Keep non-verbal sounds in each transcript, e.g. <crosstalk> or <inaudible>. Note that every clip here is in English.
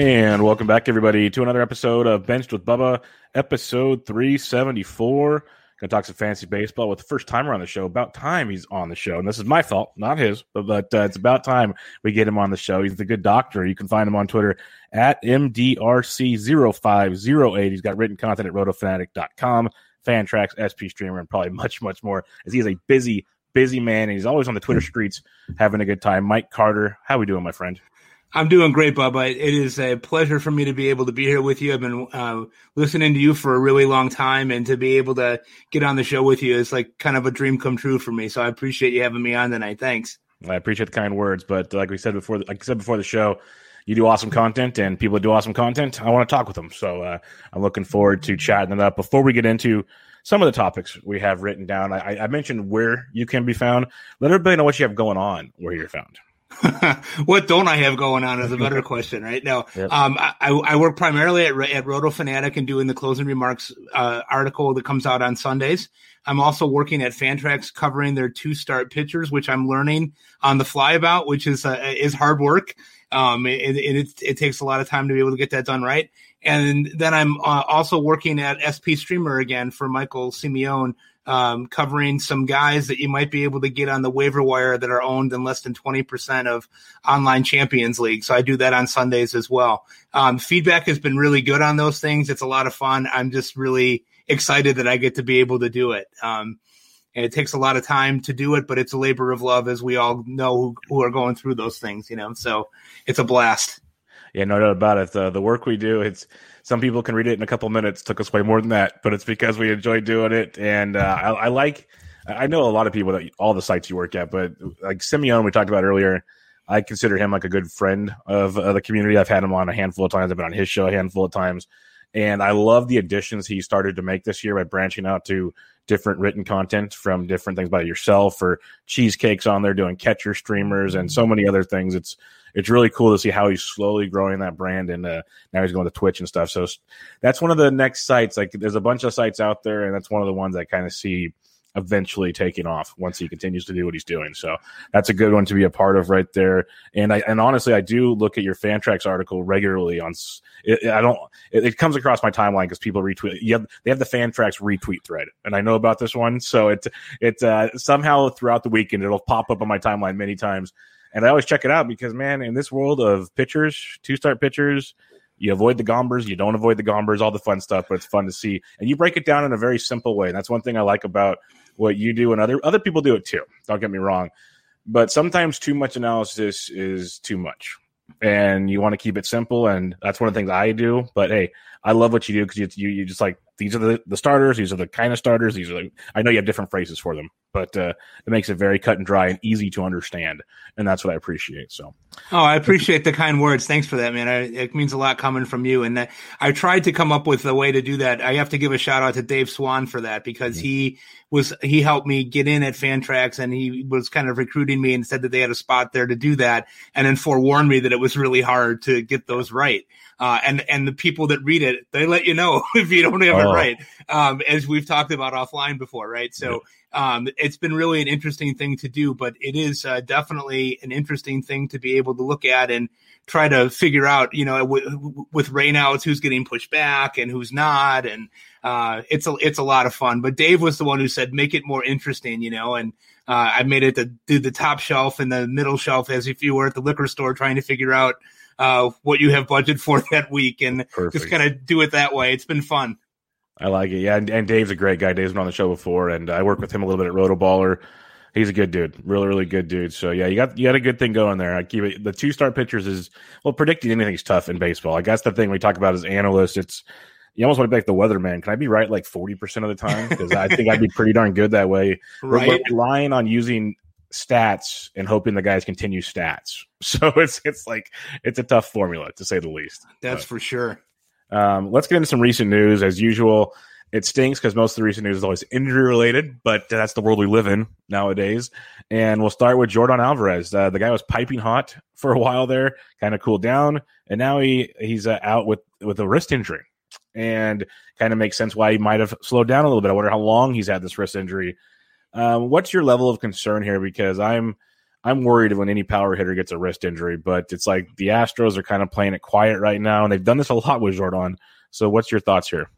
And welcome back, everybody, to another episode of Benched with Bubba, episode 374. Going to talk some fantasy baseball with the first timer on the show. About time he's on the show. And this is my fault, not his, but, but uh, it's about time we get him on the show. He's the good doctor. You can find him on Twitter at MDRC0508. He's got written content at rotofanatic.com, Fantrax, SP Streamer, and probably <laughs> much, much more, as he is a busy, busy man. And he's always on the Twitter streets having a good time. Mike Carter, how we doing, my friend? I'm doing great, Bubba. It is a pleasure for me to be able to be here with you. I've been uh, listening to you for a really long time, and to be able to get on the show with you is like kind of a dream come true for me. So I appreciate you having me on tonight. Thanks. I appreciate the kind words, but like we said before, like I said before the show, you do awesome content, and people that do awesome content, I want to talk with them. So uh, I'm looking forward to chatting it up. Before we get into some of the topics we have written down, I, I mentioned where you can be found. Let everybody know what you have going on, where you're found. <laughs> what don't I have going on is a better <laughs> question, right? Now, yep. um, I, I, work primarily at, at Roto Fanatic and doing the closing remarks uh, article that comes out on Sundays. I'm also working at Fantrax covering their two start pitchers, which I'm learning on the fly about, which is uh, is hard work. Um, it, it, it, takes a lot of time to be able to get that done right. And then I'm uh, also working at SP Streamer again for Michael Simeone um, covering some guys that you might be able to get on the waiver wire that are owned in less than 20% of online champions league. So I do that on Sundays as well. Um, feedback has been really good on those things. It's a lot of fun. I'm just really excited that I get to be able to do it. Um, and it takes a lot of time to do it, but it's a labor of love, as we all know who, who are going through those things, you know. So it's a blast. Yeah, no doubt about it. The, the work we do, it's some people can read it in a couple minutes. Took us way more than that, but it's because we enjoy doing it. And uh, I, I, like, I know a lot of people that all the sites you work at, but like Simeone, we talked about earlier. I consider him like a good friend of uh, the community. I've had him on a handful of times. I've been on his show a handful of times. And I love the additions he started to make this year by branching out to different written content from different things by yourself or cheesecakes on there doing catcher streamers and so many other things. It's it's really cool to see how he's slowly growing that brand and uh, now he's going to Twitch and stuff. So that's one of the next sites. Like there's a bunch of sites out there, and that's one of the ones I kind of see eventually taking off once he continues to do what he's doing. So that's a good one to be a part of right there. And I and honestly, I do look at your Fantrax article regularly on. It, I don't. It, it, comes across my timeline because people retweet. You have they have the Fantrax retweet thread, and I know about this one. So it it uh, somehow throughout the weekend it'll pop up on my timeline many times. And I always check it out because, man, in this world of pitchers, two start pitchers, you avoid the gombers, you don't avoid the gombers, all the fun stuff, but it's fun to see. And you break it down in a very simple way. And that's one thing I like about what you do, and other other people do it too. Don't get me wrong, but sometimes too much analysis is too much, and you want to keep it simple. And that's one of the things I do. But hey, I love what you do because you, you you just like these are the, the starters. These are the kind of starters. These are like, I know you have different phrases for them, but uh, it makes it very cut and dry and easy to understand, and that's what I appreciate. So, oh, I appreciate the kind words. Thanks for that, man. I, it means a lot coming from you. And I tried to come up with a way to do that. I have to give a shout out to Dave Swan for that because mm-hmm. he was he helped me get in at Fantrax and he was kind of recruiting me and said that they had a spot there to do that, and then forewarned me that it was really hard to get those right. Uh, and and the people that read it, they let you know <laughs> if you don't have oh. it right, um, as we've talked about offline before, right? So um, it's been really an interesting thing to do, but it is uh, definitely an interesting thing to be able to look at and try to figure out, you know, w- with rainouts, who's getting pushed back and who's not, and uh, it's a it's a lot of fun. But Dave was the one who said make it more interesting, you know, and uh, I made it to do the top shelf and the middle shelf as if you were at the liquor store trying to figure out uh, what you have budgeted for <laughs> that week and Perfect. just kind of do it that way. It's been fun. I like it. Yeah, and, and, Dave's a great guy. Dave's been on the show before, and I work with him a little bit at Rotoballer. He's a good dude, really, really good dude. So yeah, you got you got a good thing going there. I keep it. The two start pitchers is well, predicting anything's tough in baseball. I guess the thing we talk about as analysts, it's you almost want to be like the weatherman. Can I be right like forty percent of the time? Because I think I'd be pretty darn good that way. Right. We're relying on using stats and hoping the guys continue stats. <laughs> So it's it's like it's a tough formula to say the least. That's but. for sure. Um, let's get into some recent news. As usual, it stinks because most of the recent news is always injury related, but that's the world we live in nowadays. And we'll start with Yordan Alvarez. Uh, the guy was piping hot for a while there, kind of cooled down, and now he he's uh, out with with a wrist injury, and kind of makes sense why he might have slowed down a little bit. I wonder how long he's had this wrist injury. Um, what's your level of concern here? Because I'm I'm worried when any power hitter gets a wrist injury, but it's like the Astros are kind of playing it quiet right now, and they've done this a lot with Yordan. So, what's your thoughts here?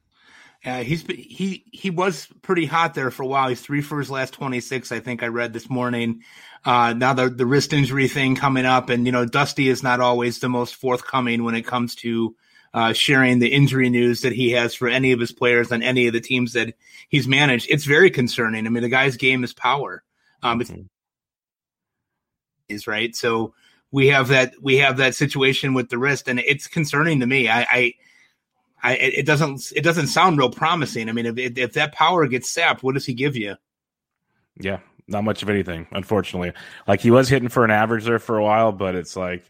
He's he he was pretty hot there for a while. He's three for his last twenty six. I think I read this morning. Uh, now the the wrist injury thing coming up, and you know Dusty is not always the most forthcoming when it comes to uh, sharing the injury news that he has for any of his players on any of the teams that he's managed. It's very concerning. I mean, the guy's game is power. Um, mm-hmm is right. So we have that we have that situation with the wrist, and it's concerning to me. I, I, I it doesn't it doesn't sound real promising. I mean, if if that power gets sapped, what does he give you? Yeah, not much of anything, unfortunately. Like he was hitting for an average there for a while, but it's like.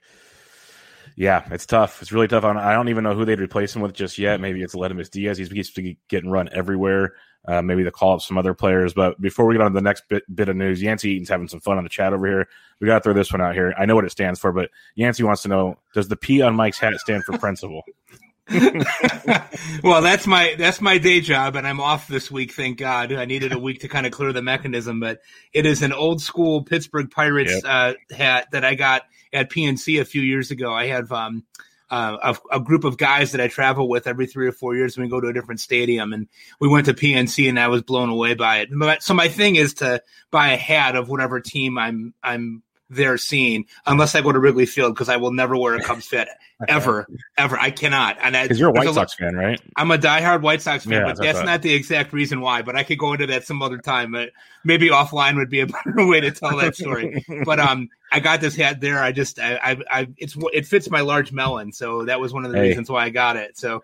Yeah, it's tough. It's really tough. I don't even know who they'd replace him with just yet. Maybe it's Aledmys Diaz. He's, he's getting run everywhere. Uh, maybe the call up some other players. But before we get on to the next bit, bit of news, Yancey Eaton's having some fun on the chat over here. We got to throw this one out here. I know what it stands for, but Yancey wants to know: Does the P on Mike's hat stand for principal? <laughs> <laughs> well, that's my that's my day job, and I'm off this week. Thank God. I needed a week to kind of clear the mechanism, but it is an old school Pittsburgh Pirates yep. uh, hat that I got at PNC a few years ago. I have um, uh, a, a, group of guys that I travel with every three or four years we go to a different stadium. And we went to PNC and I was blown away by it. So my thing is to buy a hat of whatever team I'm, I'm they're seeing unless I go to Wrigley Field because I will never wear a Cubs <laughs> fit ever, ever. I cannot. And because you're a White a, Sox fan, right? I'm a diehard White Sox fan, yeah, but that's, that's not the exact reason why. But I could go into that some other time. But maybe offline would be a <laughs> better way to tell that story. but um, I got this hat there. I just, I, I, I, it's it fits my large melon, so that was one of the hey. reasons why I got it. So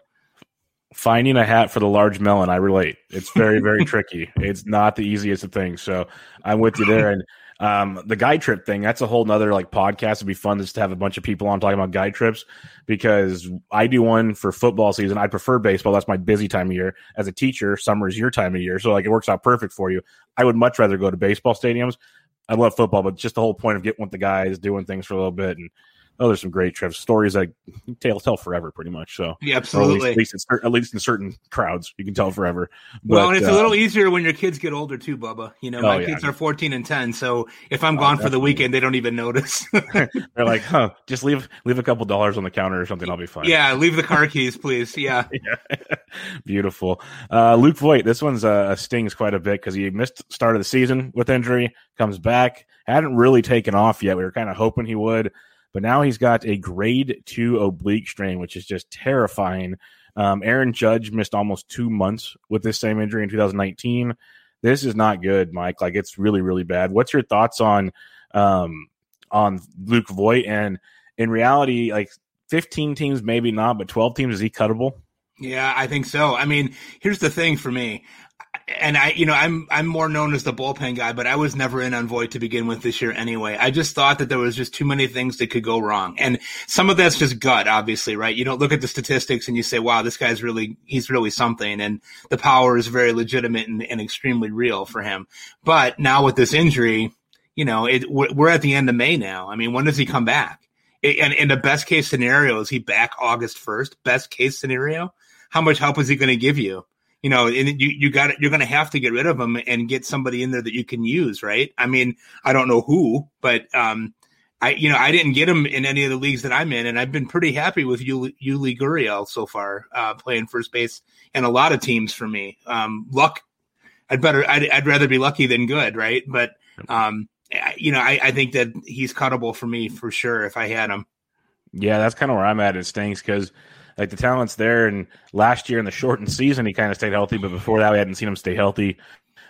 finding a hat for the large melon, I relate. It's very, very <laughs> tricky. It's not the easiest of things. So I'm with you there. And um, the guide trip thing, that's a whole nother like podcast. It'd be fun just to have a bunch of people on talking about guide trips because I do one for football season. I prefer baseball. That's my busy time of year. As a teacher, summer is your time of year. So like it works out perfect for you. I would much rather go to baseball stadiums. I love football, but just the whole point of getting with the guys, doing things for a little bit and oh, there's some great trips, stories that <laughs> tell tell forever, pretty much. So yeah, absolutely. At least, at, least, at least, in certain crowds, you can tell forever. But, well, and it's uh, a little easier when your kids get older too, Bubba. You know, my oh, yeah. kids are 14 and 10, so if I'm oh, gone for the weekend, they don't even notice. <laughs> <laughs> They're like, huh, just leave leave a couple dollars on the counter or something. I'll be fine. Yeah, leave the car keys, please. Yeah, yeah. beautiful. Uh, Luke Voit, this one's uh, stings quite a bit because he missed start of the season with injury, comes back, hadn't really taken off yet. We were kind of hoping he would. But now he's got a grade two oblique strain, which is just terrifying. Um, Aaron Judge missed almost two months with this same injury in 2019. This is not good, Mike. Like it's really, really bad. What's your thoughts on um, on Luke Voit? And in reality, like 15 teams, maybe not, but 12 teams, is he cuttable? Yeah, I think so. I mean, here's the thing for me and I, you know, I'm I'm more known as the bullpen guy, but I was never in on Voit to begin with this year anyway. I just thought that there was just too many things that could go wrong, and some of that's just gut, obviously, right? You don't look at the statistics and you say, "Wow, this guy's really he's really something," and the power is very legitimate and, and extremely real for him. But now with this injury, you know, it, we're, at the end of May now. I mean, when does he come back? And in the best case scenario, is he back August first? Best case scenario, how much help is he going to give you? You know, and you you got you're going to have to get rid of him and get somebody in there that you can use, right? I mean, I don't know who, but um, I you know I didn't get him in any of the leagues that I'm in, and I've been pretty happy with Yuli, Yuli Gurriel so far, uh, playing first base and a lot of teams for me. Um, luck, I'd better I'd, I'd rather be lucky than good, right? But um, you know, I, I think that he's cuttable for me for sure if I had him. Yeah, that's kind of where I'm at. It stinks because like the talent's there, and last year in the shortened season he kind of stayed healthy, but before that we hadn't seen him stay healthy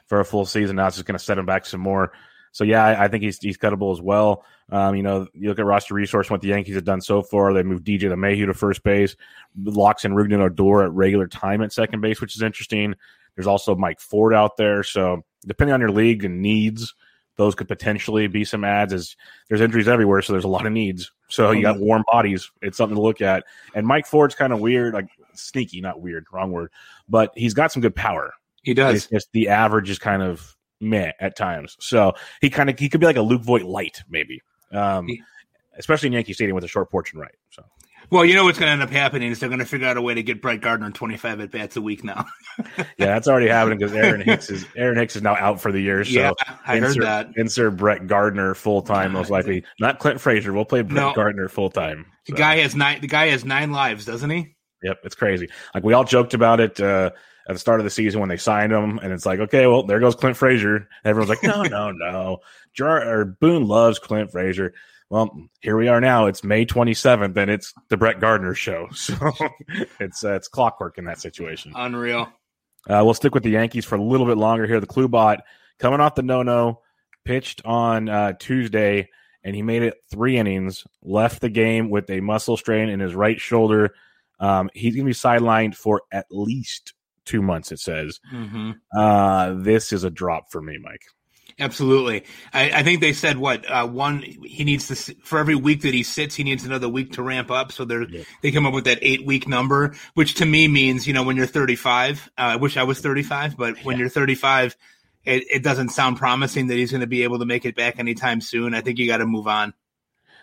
for a full season. Now it's just going to set him back some more. So yeah, I, I, think he's he's cuttable as well. Um, you know, you look at roster resource, what the Yankees have done so far. They moved DJ LeMahieu to first base, locks in Rougned Odor at regular time at second base, which is interesting. There's also Mike Ford out there. So depending on your league and needs, those could potentially be some ads. As there's injuries everywhere, so there's a lot of needs. So you got mm-hmm. warm bodies. It's something to look at. And Mike Ford's kind of weird, like sneaky, not weird, wrong word, but he's got some good power. He does. It's just the average is kind of meh at times. So he kind of he could be like a Luke Voit light, maybe. Um, especially in Yankee Stadium with a short porch and right. So well, you know what's going to end up happening is they're going to figure out a way to get Brett Gardner 25 at bats a week now. <laughs> yeah, that's already happening because Aaron <laughs> Hicks is Aaron Hicks is now out for the year. So yeah, I insert, heard that. Insert Brett Gardner full time, most likely. Not Clint Frazier. We'll play Brett no. Gardner full time. So. The guy has nine. The guy has nine lives, doesn't he? Yep, it's crazy. Like we all joked about it uh, at the start of the season when they signed him, and it's like, okay, well, there goes Clint Frazier. Everyone's like, no, <laughs> no, no. Jar or Boone loves Clint Frazier well, here we are now. It's May 27th, and it's the Brett Gardner show. <laughs> So it's uh, it's clockwork in that situation. Unreal. Uh, we'll stick with the Yankees for a little bit longer here. The Klubot coming off the no no, pitched on uh, Tuesday, and he made it three innings. Left the game with a muscle strain in his right shoulder. Um, he's going to be sidelined for at least two months. It says. Mm-hmm. Uh, this is a drop for me, Mike. Absolutely. I, I, think they said what uh, one he needs to for every week that he sits, he needs another week to ramp up. So they yeah. they come up with that eight week number, which to me means you know when you're 35. Uh, I wish I was 35, but when yeah. you're 35, it, it doesn't sound promising that he's going to be able to make it back anytime soon. I think you got to move on.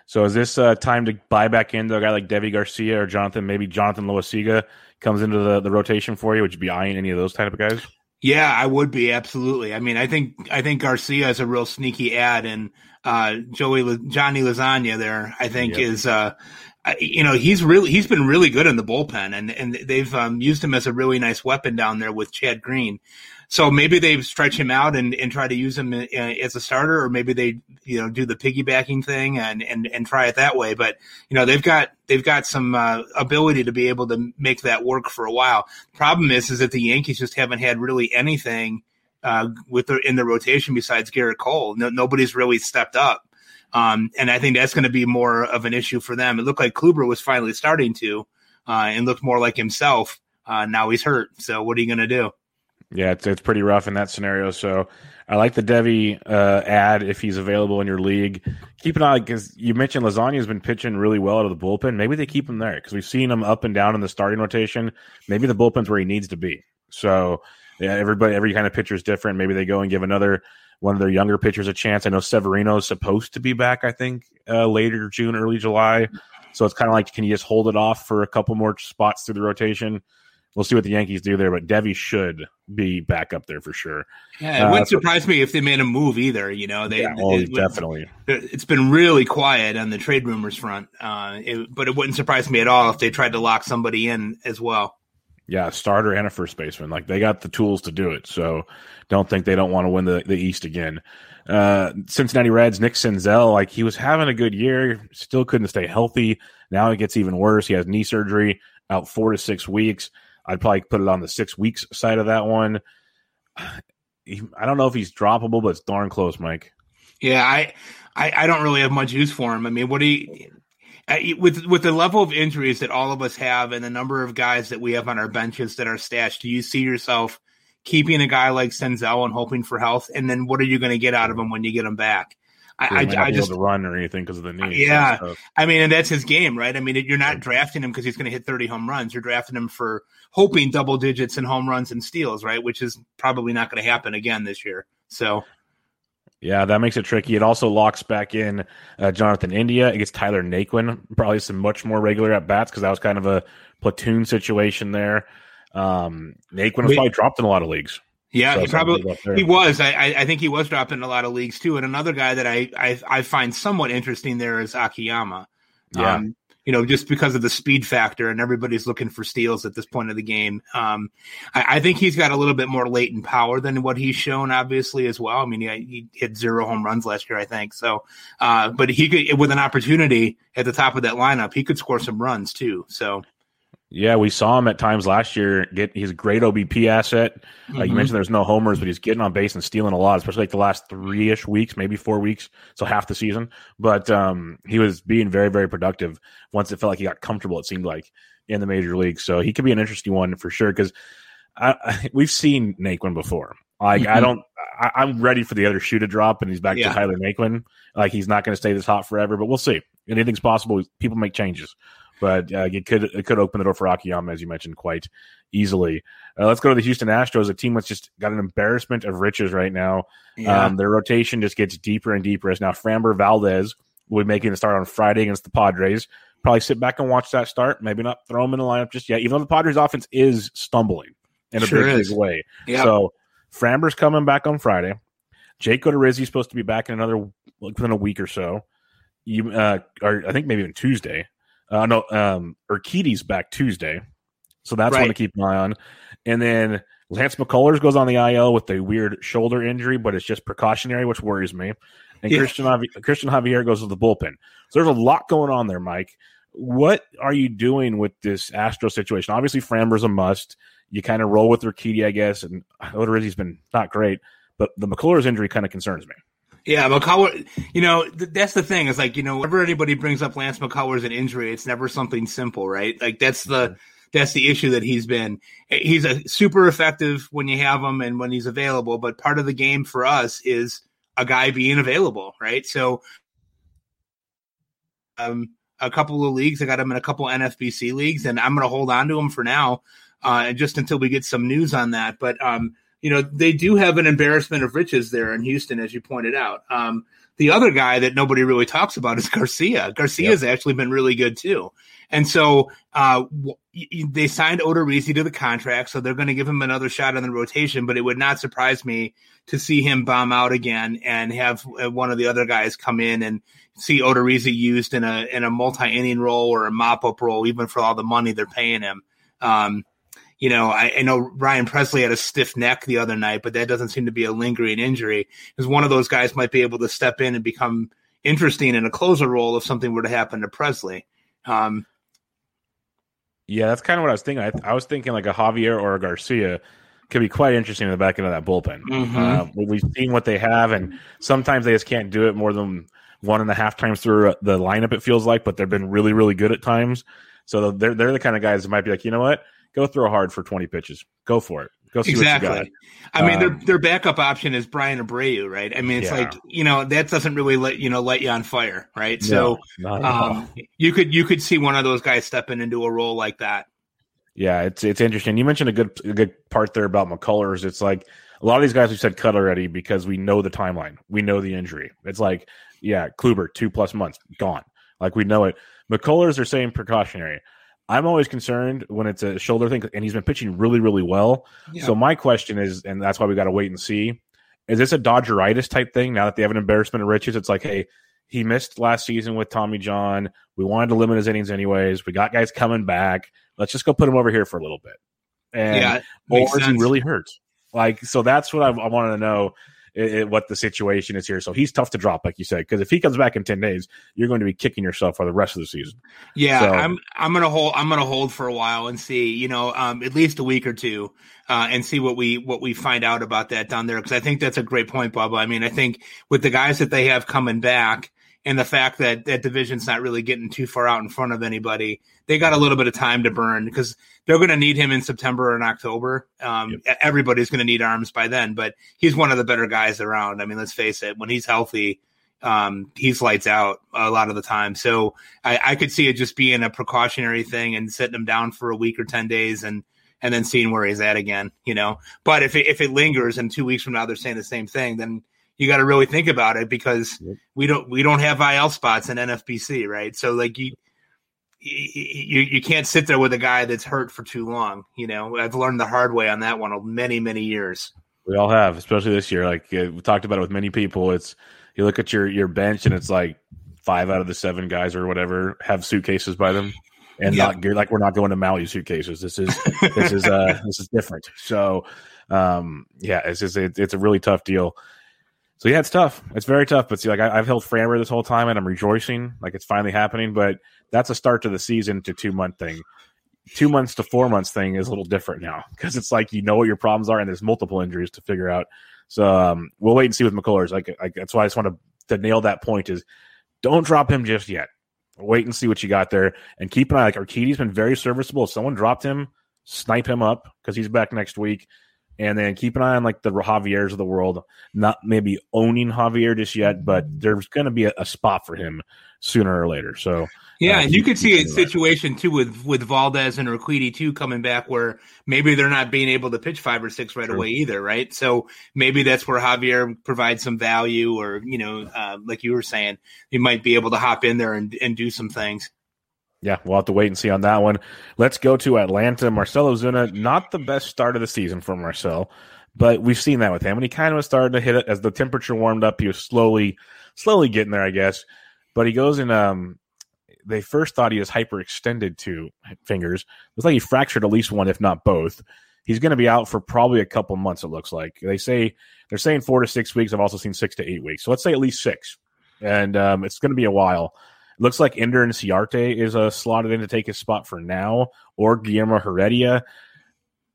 So is this uh, time to buy back into a guy like Deivi Garcia or Jonathan? Maybe Jonathan Loaisiga comes into the, the rotation for you. Would you be eyeing any of those type of guys? Yeah, I would be absolutely. I mean, I think I think Garcia is a real sneaky ad, and uh, Joey Johnny Lasagna there, I think yep. is uh, you know he's really he's been really good in the bullpen, and and they've um, used him as a really nice weapon down there with Chad Green. So maybe they stretch him out and, and try to use him uh, as a starter, or maybe they you know do the piggybacking thing and and and try it that way. But you know they've got they've got some uh, ability to be able to make that work for a while. Problem is is that the Yankees just haven't had really anything uh, with their, in the rotation besides Gerrit Cole. No, nobody's really stepped up. Um, and I think that's going to be more of an issue for them. It looked like Kluber was finally starting to, uh, and looked more like himself. Uh, now he's hurt. So what are you going to do? Yeah, it's, it's pretty rough in that scenario. So I like the Deivi uh, ad if he's available in your league. Keep an eye because you mentioned Lasagna has been pitching really well out of the bullpen. Maybe they keep him there because we've seen him up and down in the starting rotation. Maybe the bullpen's where he needs to be. So yeah, everybody, every kind of pitcher is different. Maybe they go and give another one of their younger pitchers a chance. I know Severino's supposed to be back. I think uh, later June, early July. So it's kind of like, can you just hold it off for a couple more spots through the rotation? We'll see what the Yankees do there. But Deivi should be back up there for sure. Yeah, it uh, wouldn't surprise me if they made a move either. You know, they yeah, well, it, definitely. It's been really quiet on the trade rumors front, uh, it, but it wouldn't surprise me at all if they tried to lock somebody in as well. Yeah, starter and a first baseman. Like they got the tools to do it. So don't think they don't want to win the, the East again. Uh, Cincinnati Reds, Nick Senzel, like he was having a good year, still couldn't stay healthy. Now it gets even worse. He has knee surgery, out four to six weeks. I'd probably put it on the six weeks side of that one. I don't know if he's droppable, but it's darn close, Mike. Yeah, I, I, I don't really have much use for him. I mean, what do you with with the level of injuries that all of us have and the number of guys that we have on our benches that are stashed? Do you see yourself keeping a guy like Senzel and hoping for health? And then what are you going to get out of him when you get him back? I, I, I just run or anything because of the knee. Yeah, I mean, and that's his game, right? I mean, you're not drafting him because he's going to hit 30 home runs. You're drafting him for hoping double digits and home runs and steals, right? Which is probably not going to happen again this year. So, Yeah, that makes it tricky. It also locks back in uh, Jonathan India. It gets Tyler Naquin, probably some much more regular at bats because that was kind of a platoon situation there. Um, Naquin was probably dropped in a lot of leagues. Yeah, so he probably he was. I, I think he was dropped in a lot of leagues too. And another guy that I I, I find somewhat interesting there is Akiyama. Yeah. Um, you know, just because of the speed factor and everybody's looking for steals at this point of the game. Um, I, I, think he's got a little bit more latent power than what he's shown, obviously, as well. I mean, he, he hit zero home runs last year, I think. So, uh, but he could, with an opportunity at the top of that lineup, he could score some runs too. So, yeah, we saw him at times last year get he's a great OBP asset. Mm-hmm. Uh, you mentioned there's no homers, but he's getting on base and stealing a lot, especially like the last three ish weeks, maybe four weeks, so half the season. But um, he was being very, very productive once it felt like he got comfortable. It seemed like in the major leagues, so he could be an interesting one for sure because we've seen Naquin before. Like mm-hmm. I don't, I, am ready for the other shoe to drop, and he's back yeah. to Tyler Naquin. Like he's not going to stay this hot forever, but we'll see. Anything's possible. People make changes but uh, it could it could open the door for Akiyama, as you mentioned, quite easily. Uh, let's go to the Houston Astros, a team that's just got an embarrassment of riches right now. Yeah. Um, their rotation just gets deeper and deeper. As now Framber Valdez will be making a start on Friday against the Padres. Probably sit back and watch that start. Maybe not throw him in the lineup just yet, even though the Padres offense is stumbling in a sure big, big way. Yep. So Framber's coming back on Friday. Jake Odorizzi is supposed to be back in another within a week or so. You, uh, or I think maybe even Tuesday. Uh, no, um, Urquidy's back Tuesday, so that's right. one to keep an eye on. And then Lance McCullers goes on the IL with a weird shoulder injury, but it's just precautionary, which worries me. And yeah. Christian Javier, Christian Javier goes to the bullpen. So there's a lot going on there, Mike. What are you doing with this Astro situation? Obviously, Framber's a must. You kind of roll with Urquidy, I guess, and Odorizzi's been not great, but the McCullers injury kind of concerns me. Yeah, McCuller. You know, th- that's the thing. Is like you know, whenever anybody brings up Lance McCullers an injury, it's never something simple, right? Like that's the that's the issue that he's been. He's a super effective when you have him and when he's available. But part of the game for us is a guy being available, right? So, um, a couple of leagues, I got him in a couple NFBC leagues, and I'm going to hold on to him for now, uh, just until we get some news on that. But um, you know, they do have an embarrassment of riches there in Houston, as you pointed out. Um, the other guy that nobody really talks about is <laughs> Garcia. Garcia's yep. actually been really good too. And so uh, they signed Odorizzi to the contract, so they're going to give him another shot on the rotation. But it would not surprise me to see him bomb out again and have uh, one of the other guys come in and see Odorizzi used in a in a multi inning role or a mop up role, even for all the money they're paying him. Um, you know, I, I, know Ryan Pressly had a stiff neck the other night, but that doesn't seem to be a lingering injury. Because one of those guys might be able to step in and become interesting in a closer role if something were to happen to Presley. Um, yeah, that's kind of what I was thinking. I, I, was thinking like a Javier or a Garcia could be quite interesting in the back end of that bullpen. Mm-hmm. Uh, we've seen what they have, and sometimes they just can't do it more than one and a half times through the lineup. It feels like, but they've been really, really good at times. So they're they're the kind of guys that might be like, you know what, go throw hard for 20 pitches. Go for it. Go see exactly. what you got. I mean, um, their their backup option is Bryan Abreu, right? I mean, it's yeah. like you know that doesn't really let you know light you on fire, right? No, so um, you could you could see one of those guys stepping into a role like that. Yeah, it's it's interesting. You mentioned a good a good part there about McCullers. It's like a lot of these guys we've said cut already because we know the timeline, we know the injury. It's like yeah, Kluber two plus months gone. Like we know it. McCullers are saying precautionary. I'm always concerned when it's a shoulder thing, and he's been pitching really, really well. Yeah. So my question is, and that's why we got to wait and see: is this a Dodgeritis type thing? Now that they have an embarrassment of riches, it's like, hey, he missed last season with Tommy John. We wanted to limit his innings anyways. We got guys coming back. Let's just go put him over here for a little bit. And yeah, or is he really hurt? Like, so that's what I, I wanted to know it, what the situation is here. So he's tough to drop, like you said, because if he comes back in ten days, you're going to be kicking yourself for the rest of the season. Yeah, so, I'm I'm gonna hold I'm gonna hold for a while and see, you know, um, at least a week or two, uh, and see what we what we find out about that down there. Because I think that's a great point, Bubba. I mean, I think with the guys that they have coming back and the fact that that division's not really getting too far out in front of anybody, they got a little bit of time to burn because they're going to need him in September and October. Um, yep. Everybody's going to need arms by then, but he's one of the better guys around. I mean, let's face it, when he's healthy, um, he's lights out a lot of the time. So I, I could see it just being a precautionary thing and setting him down for a week or 10 days and, and then seeing where he's at again, you know. But if it, if it lingers and two weeks from now they're saying the same thing, then you got to really think about it because yep. we don't we don't have IL spots in NFBC, right? So like you you you can't sit there with a guy that's hurt for too long. You know, I've learned the hard way on that one many many years. We all have, especially this year. Like we talked about it with many people. It's you look at your your bench and it's like five out of the seven guys or whatever have suitcases by them, and yeah. not like we're not going to Maui suitcases. This is this is uh <laughs> this is different. So um yeah, it's just it, it's a really tough deal. So yeah, it's tough. It's very tough. But see, like I, have held Framber this whole time, and I'm rejoicing, like it's finally happening. But that's a start to the season to two month thing. Two months to four months thing is a little different now because it's like you know what your problems are, and there's multiple injuries to figure out. So um, we'll wait and see with McCullers. Like, like that's why I just want to, to nail that point is don't drop him just yet. Wait and see what you got there, and keep an eye. Like Urquidy's been very serviceable. If someone dropped him, snipe him up because he's back next week and then keep an eye on like the Javiers of the world. Not maybe owning Javier just yet, but there's going to be a, a, spot for him sooner or later. So yeah, uh, and you could see a situation too with with Valdez and Urquidy too coming back where maybe they're not being able to pitch five or six right away either, right? So maybe that's where Javier provides some value, or you know, uh, like you were saying, he might be able to hop in there and, and do some things. Yeah, we'll have to wait and see on that one. Let's go to Atlanta. Marcell Ozuna, not the best start of the season for Marcell, but we've seen that with him. And he kind of was starting to hit it as the temperature warmed up. He was slowly, slowly getting there, I guess. But he goes and um, they first thought he was hyperextended two fingers. Looks like he fractured at least one, if not both. He's going to be out for probably a couple months. It looks like they say they're saying four to six weeks. I've also seen six to eight weeks. So let's say at least six, and um, it's going to be a while looks like Ender Inciarte is uh, slotted in to take his spot for now, or Guillermo Heredia.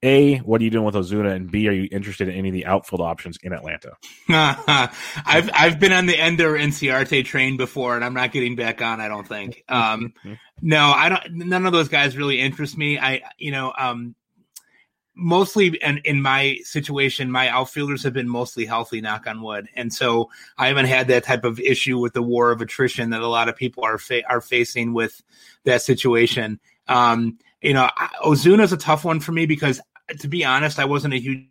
A, what are you doing with Ozuna? And B, are you interested in any of the outfield options in Atlanta? <laughs> I've I've been on the Ender and Ciarte train before, and I'm not getting back on. I don't think. Um, no, I don't. None of those guys really interest me. I, you know, um, mostly and in my situation my outfielders have been mostly healthy knock on wood. And so i haven't had that type of issue with the war of attrition that a lot of people are fa- are facing with that situation. Um you know ozuna is a tough one for me because to be honest i wasn't a huge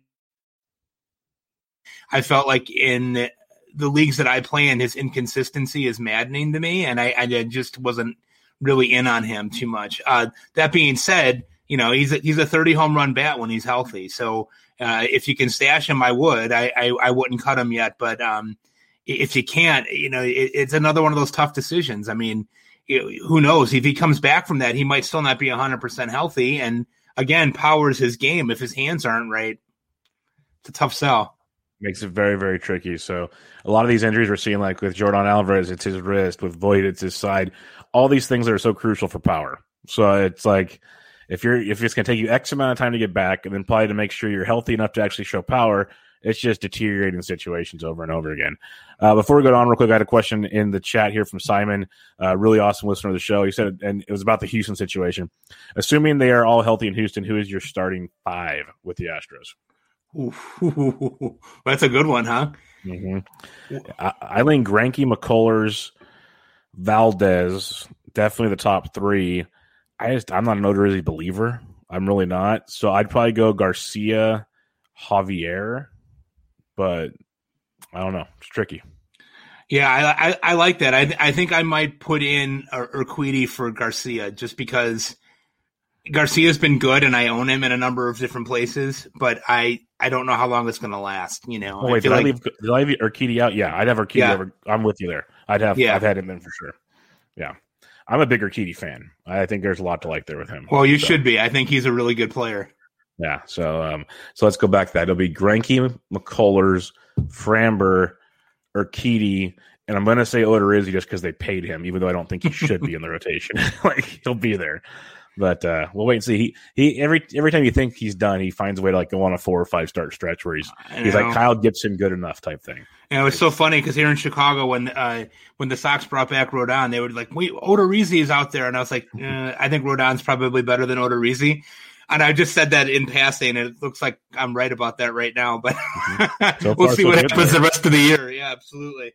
i felt like in the leagues that i play in his inconsistency is maddening to me and i, I just wasn't really in on him too much. Uh that being said you know, he's a, he's a 30 home run bat when he's healthy. So uh, if you can stash him, I would. I, I, I wouldn't cut him yet, but um, if you can't, you know, it, it's another one of those tough decisions. I mean, who knows if he comes back from that, he might still not be 100% healthy. And again, powers his game if his hands aren't right. It's a tough sell. Makes it very, very tricky. So a lot of these injuries we're seeing, like with Yordan Alvarez, it's his wrist. With Voit, it's his side. All these things that are so crucial for power. So it's like if you're if it's going to take you X amount of time to get back, and then probably to make sure you're healthy enough to actually show power, it's just deteriorating situations over and over again. Uh, before we go on real quick, I had a question in the chat here from Simon, uh, really awesome listener of the show. He said, and it was about the Houston situation. Assuming they are all healthy in Houston, who is your starting five with the Astros? Ooh, <laughs> that's a good one, huh? Mm-hmm. Eileen Greinke, McCullers, Valdez, definitely the top three. I just I'm not an Odorizzi believer. I'm really not. So I'd probably go Garcia, Javier, but I don't know. It's tricky. Yeah, I, I, I like that. I I think I might put in Urquidy for Garcia just because Garcia's been good and I own him in a number of different places, but I I don't know how long it's going to last. You know. Oh, wait, did, like, I leave, did I leave Urquidy out? Yeah, I'd have Urquidy yeah. over. I'm with you there. I'd have. Yeah. I've had him in for sure. Yeah. I'm a bigger Keedy fan. I think there's a lot to like there with him. Well, you so. should be. I think he's a really good player. Yeah. So um, so let's go back to that. It'll be Greinke, McCullers, Framber, Urquidy, and I'm going to say Odorizzi just because they paid him, even though I don't think he should be in the <laughs> rotation. <laughs> like he'll be there. But uh, we'll wait and see. He he every every time you think he's done, he finds a way to like go on a four or five start stretch where he's he's like Kyle Gibson good enough type thing. And it was so funny because here in Chicago, when uh, when the Sox brought back Rodon, they were like, "Wait, Odorizzi is out there," and I was like, eh, "I think Rodon's probably better than Odorizzi." And I just said that in passing, and it looks like I'm right about that right now. But mm-hmm. so <laughs> we'll see so what happens the rest of the year. Yeah, absolutely.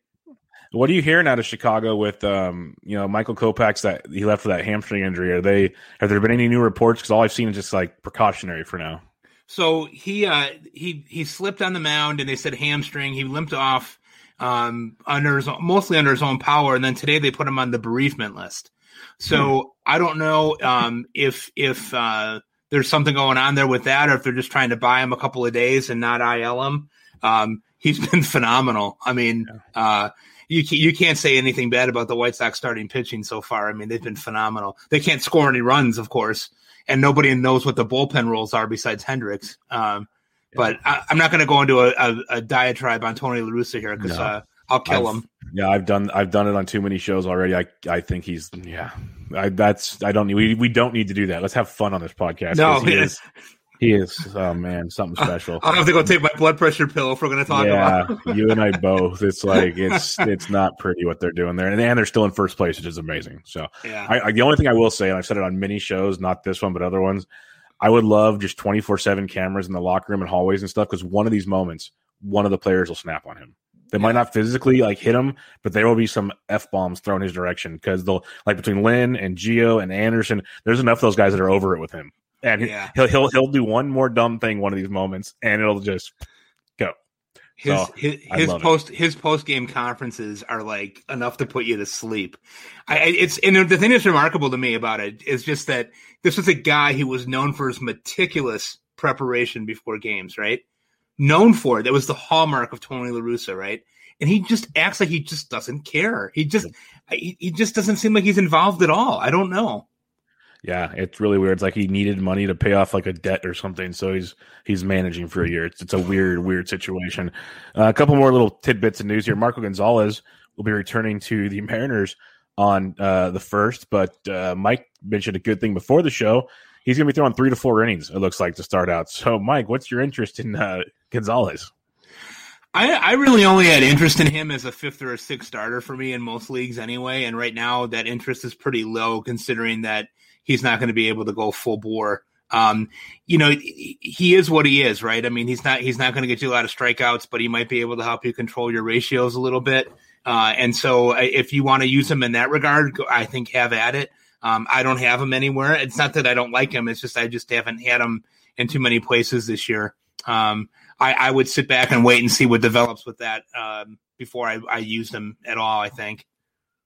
What are you hearing out of Chicago with um, you know Michael Kopech's that he left for that hamstring injury? Are they have there been any new reports? Because all I've seen is just like precautionary for now. So he uh, he he slipped on the mound, and they said hamstring. He limped off um, under his, mostly under his own power, and then today they put him on the bereavement list. So hmm. I don't know um, if if uh, there's something going on there with that, or if they're just trying to buy him a couple of days and not IL him. Um, he's <laughs> been phenomenal. I mean, yeah. uh, you you can't say anything bad about the White Sox starting pitching so far. I mean, they've been phenomenal. They can't score any runs, of course, and nobody knows what the bullpen roles are besides Hendriks. Um, yeah. But I, am not going to go into a, a, a, diatribe on Tony La Russa here because no. uh, I'll kill I've, him. Yeah, I've done I've done it on too many shows already. I I think he's yeah. I, that's I don't need we we don't need to do that. Let's have fun on this podcast. No, he is <laughs> he is, oh man, something special. I'll have to go take my blood pressure pill if we're going to talk yeah, about. you and I <laughs> both. It's like it's it's not pretty what they're doing there, and, and they're still in first place, which is amazing. So, yeah. I, I, the only thing I will say, and I've said it on many shows, not this one, but other ones, I would love just twenty four seven cameras in the locker room and hallways and stuff because one of these moments, one of the players will snap on him. They might not physically like hit him, but there will be some f bombs thrown his direction because they'll like between Lynn and Geo and Anderson. There's enough of those guys that are over it with him and yeah. he'll he'll he'll do one more dumb thing one of these moments, and it'll just go. His so, his, his post it. his post game conferences are like enough to put you to sleep. I, it's and the thing that's remarkable to me about it is just that this was a guy who was known for his meticulous preparation before games, right? Known for it. That was the hallmark of Tony La Russa, right? And he just acts like he just doesn't care. He just he, he just doesn't seem like he's involved at all. I don't know. Yeah, it's really weird. It's like he needed money to pay off like a debt or something, so he's he's managing for a year. It's, it's a weird, weird situation. Uh, a couple more little tidbits of news here. Marco Gonzalez will be returning to the <laughs> Mariners on uh, the first, but uh, Mike mentioned a good thing before the show. He's going to be throwing three to four innings. It looks like to start out. So, Mike, what's your interest in uh, Gonzalez? I, I really only had interest in him as a fifth or a sixth starter for me in most leagues anyway. And right now, that interest is pretty low considering that he's not going to be able to go full bore. Um, you know, he is what he is, right? I mean, he's not he's not going to get you a lot of strikeouts, but he might be able to help you control your ratios a little bit. Uh, and so, uh, if you want to use him in that regard, I think have at it. Um, I don't have him anywhere. It's not that I don't like him; it's just I just haven't had him in too many places this year. Um, I, I, would sit back and wait and see what develops with that um, before I, I use him at all. I think.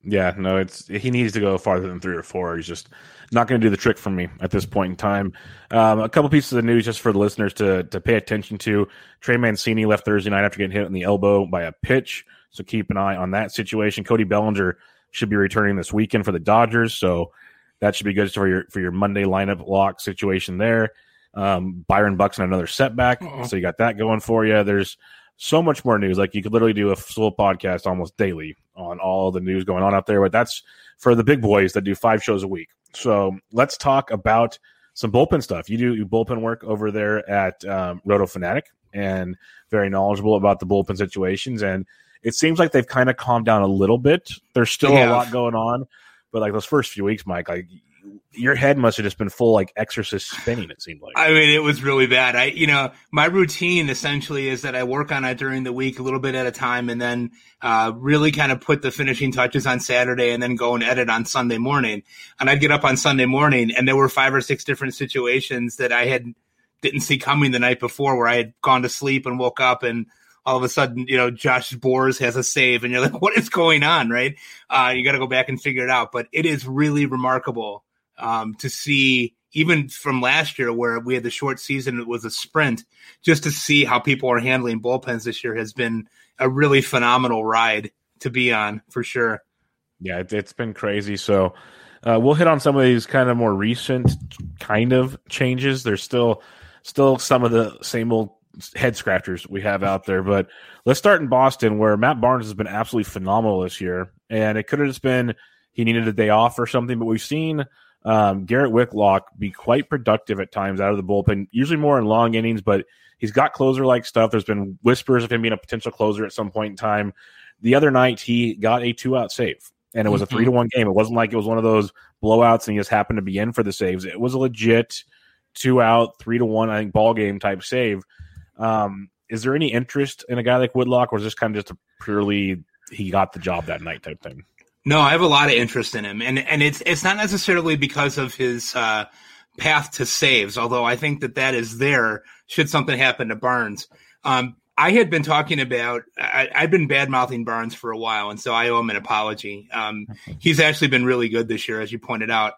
Yeah, no, it's he needs to go farther than three or four. He's just not going to do the trick for me at this point in time. Um, a couple pieces of news just for the listeners to to pay attention to. Trey Mancini left Thursday night after getting hit in the elbow by a pitch, so keep an eye on that situation. Cody Bellinger should be returning this weekend for the Dodgers, so that should be good for your for your Monday lineup lock situation there. Um, Byron Buxton another setback, uh so you got that going for you. There's so much more news. Like you could literally do a full podcast almost daily on all the news going on out there. But that's for the big boys that do five shows a week. So let's talk about some bullpen stuff. You do bullpen work over there at um, Roto Fanatic and very knowledgeable about the bullpen situations. And it seems like they've kind of calmed down a little bit. There's still a lot going on, but like those first few weeks, Mike, like your head must have just been full like exorcist spinning it seemed like i mean it was really bad i you know my routine essentially is that i work on it during the week a little bit at a time and then uh, really kind of put the finishing touches on saturday and then go and edit on sunday morning and i'd get up on sunday morning and there were five or six different situations that i had didn't see coming the night before where i had gone to sleep and woke up and all of a sudden, you know, Josh Sborz has a save, and you're like, <laughs> what is going on, right? Uh, you got to go back and figure it out. But it is really remarkable um, to see even from last year where we had the short season, it was a sprint. Just to see how people are handling bullpens this year has been a really phenomenal ride to be on for sure. Yeah, it, has been crazy. So uh, we'll hit on some of these kind of more recent kind of changes. There's still still some of the same old head scratchers we have out there, but let's start in Boston where Matt Barnes has been absolutely phenomenal this year, and it could have just been he needed a day off or something, but we've seen um, Garrett Whitlock be quite productive at times out of the bullpen, usually more in long innings, but he's got closer like stuff. There's been whispers of him being a potential closer at some point in time. The other night, he got a two out save, and it was a three to one game. It wasn't like it was one of those blowouts and he just happened to be in for the saves. It was a legit two out, three to one, I think, ball game type save. Um, is there any interest in a guy like Whitlock, or is this kind of just a purely he got the job that night type thing? No, I have a lot of interest in him, and and it's it's not necessarily because of his uh, path to saves, although I think that that is there should something happen to Barnes. Um, I had been talking about, I, had been bad mouthing Barnes for a while, and so I owe him an apology. Um, he's actually been really good this year, as you pointed out.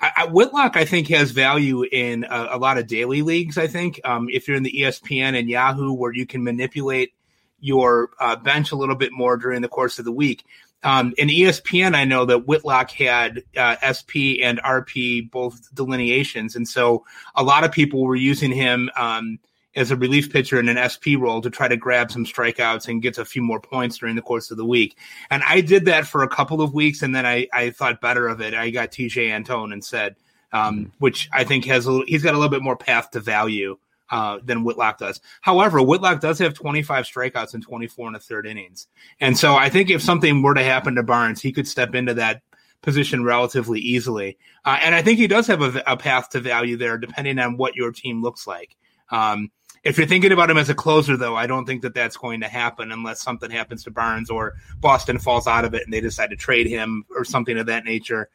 I, I, Whitlock, I think, has value in a, a lot of daily leagues. I think um, if you're in the ESPN and Yahoo, where you can manipulate your uh, bench a little bit more during the course of the week. Um, in ESPN, I know that Whitlock had uh, SP and RP both delineations, and so a lot of people were using him. Um, as a relief pitcher in an SP role to try to grab some strikeouts and get a few more points during the course of the week. And I did that for a couple of weeks, and then I, I thought better of it. I got Tejay Antone instead, um, mm-hmm. which I think has a little, he's got a little bit more path to value uh, than Whitlock does. However, Whitlock does have 25 strikeouts and 24 and a third innings. And so I think if something were to happen to Barnes, he could step into that position relatively easily. Uh, and I think he does have a, a, path to value there, depending on what your team looks like. Um, if you're thinking about him as a closer, though, I don't think that that's going to happen unless something happens to Barnes or Boston falls out of it and they decide to trade him or something of that nature.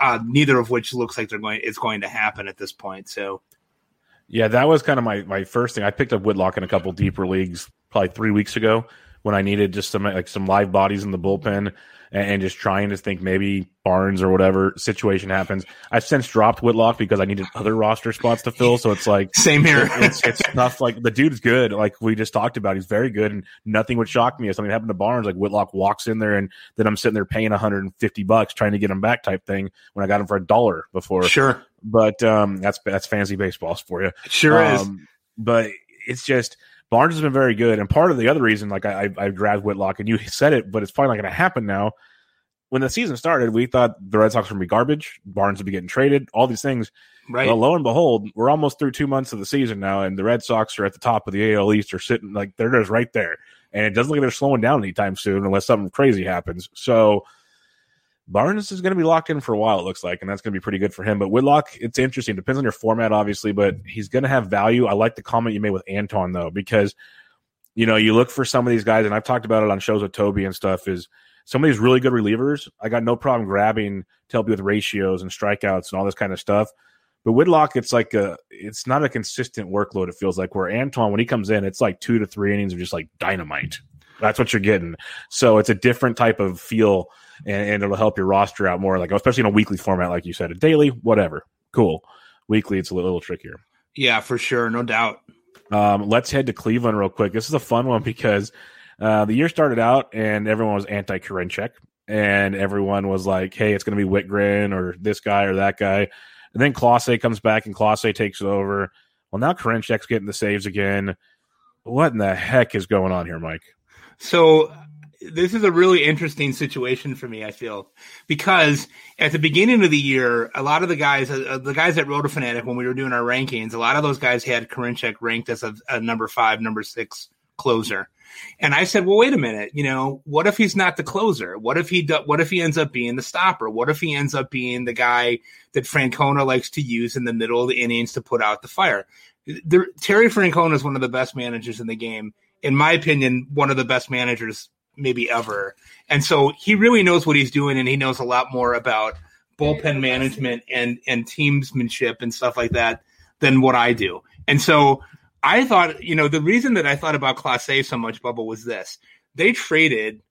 Uh, neither of which looks like they're going is going to happen at this point. So, yeah, that was kind of my my first thing. I picked up Whitlock in a couple deeper leagues probably three weeks ago when I needed just some like some live bodies in the bullpen and, and, just trying to think maybe Barnes or whatever situation happens. I've since dropped Whitlock because I needed other roster spots to fill. So it's like <laughs> same here. it's, it's tough. Like the dude's good. Like we just talked about, he's very good, and nothing would shock me if something happened to Barnes. Like Whitlock walks in there, and then I'm sitting there paying 150 bucks trying to get him back, type thing. When I got him for a dollar before, sure. But um, that's that's fancy baseballs for you. It sure um, is. But it's just Barnes has been very good, and part of the other reason, like I, I, I grabbed Whitlock, and you said it, but it's probably not going to happen now. When the season started, we thought the Red Sox were going to be garbage. Barnes would be getting traded. All these things. Right. Well, lo and behold, we're almost through two months of the season now, and the Red Sox are at the top of the AL East. Are sitting like they're just right there, and it doesn't look like they're slowing down anytime soon, unless something crazy happens. So Barnes is going to be locked in for a while, it looks like, and that's going to be pretty good for him. But Whitlock, it's interesting. Depends on your format, obviously, but he's going to have value. I like the comment you made with Antone, though, because – you know, you look for some of these guys, and I've talked about it on shows with Toby and stuff. Is some of these really good relievers? I got no problem grabbing to help you with ratios and strikeouts and all this kind of stuff. But Whitlock, it's like a, it's not a consistent workload. It feels like where Antone, when he comes in, it's like two to three innings of just like dynamite. That's what you're getting. So it's a different type of feel, and, and it'll help your roster out more. Like especially in a weekly format, like you said, a daily, whatever, cool. Weekly, it's a little, little trickier. Yeah, for sure, no doubt. Um, let's head to Cleveland real quick. This is a fun one because uh, the year started out and everyone was anti Karinchak, and everyone was like, "Hey, it's going to be Wittgren or this guy or that guy." And then Clase comes back and Clase takes over. Well, now Karinchak's getting the saves again. What in the heck is going on here, Mike? So this is a really interesting situation for me. I feel because at the beginning of the year, a lot of the guys, uh, the guys that RotoFanatic, when we were doing our rankings, a lot of those guys had Karinchak ranked as a, a number five, number six closer. And I said, well, wait a minute. You know, what if he's not the closer? What if he do, what if he ends up being the stopper? What if he ends up being the guy that Francona likes to use in the middle of the innings to put out the fire? The, Terry Francona is one of the best managers in the game. In my opinion, one of the best managers maybe ever. And so he really knows what he's doing, and he knows a lot more about bullpen management and and teamsmanship and stuff like that than what I do. And so I thought, you know, the reason that I thought about Clase so much, Bubba, was this: they traded,